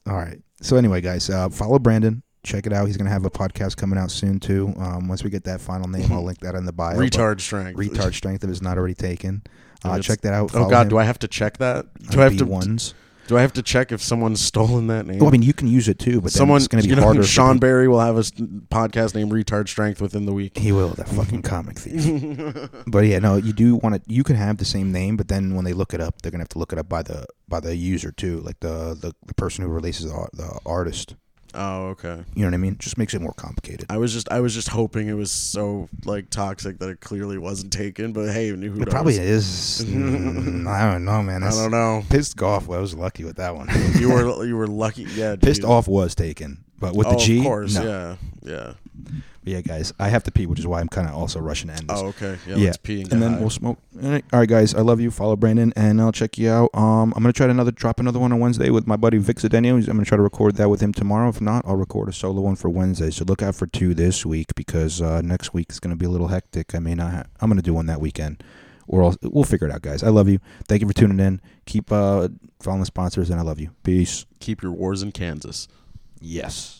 All right. So anyway, guys, uh, follow Brandon. Check it out. He's gonna have a podcast coming out soon too. Um, once we get that final name, I'll link that in the bio. Retard strength. retard strength if it's not already taken. Uh, check that out. Oh God, do I have to check that? Do I have to? ones? Do I have to check if someone's stolen that name? Well, I mean, you can use it too, but someone's gonna be you know, harder. Sean Barry will have a podcast named Retard Strength within the week. He will, that fucking comic thief. but yeah, no, you do want to. You can have the same name, but then when they look it up, they're gonna have to look it up by the by the user too, like the the, the person who releases the, the artist. Oh, okay. You know what I mean? Just makes it more complicated. I was just I was just hoping it was so like toxic that it clearly wasn't taken. But hey, who knows? It probably is. Mm, I don't know, man. I don't know. Pissed off. I was lucky with that one. You were you were lucky. Yeah, Pissed dude. off was taken, but with oh, the G, of course. no. Yeah, yeah. Yeah, guys, I have to pee, which is why I'm kind of also rushing to end this. Oh, okay. Yeah, Yeah. let's pee and, and then high. we'll smoke. All right. All right, guys. I love you. Follow Brandon, and I'll check you out. Um, I'm gonna try to another drop another one on Wednesday with my buddy Vic Zedenio. I'm gonna try to record that with him tomorrow. If not, I'll record a solo one for Wednesday. So look out for two this week because uh, next week is gonna be a little hectic. I may not. Ha- I'm gonna do one that weekend, or I'll, we'll figure it out, guys. I love you. Thank you for tuning in. Keep uh, following the sponsors, and I love you. Peace. keep your wars in Kansas. Yes.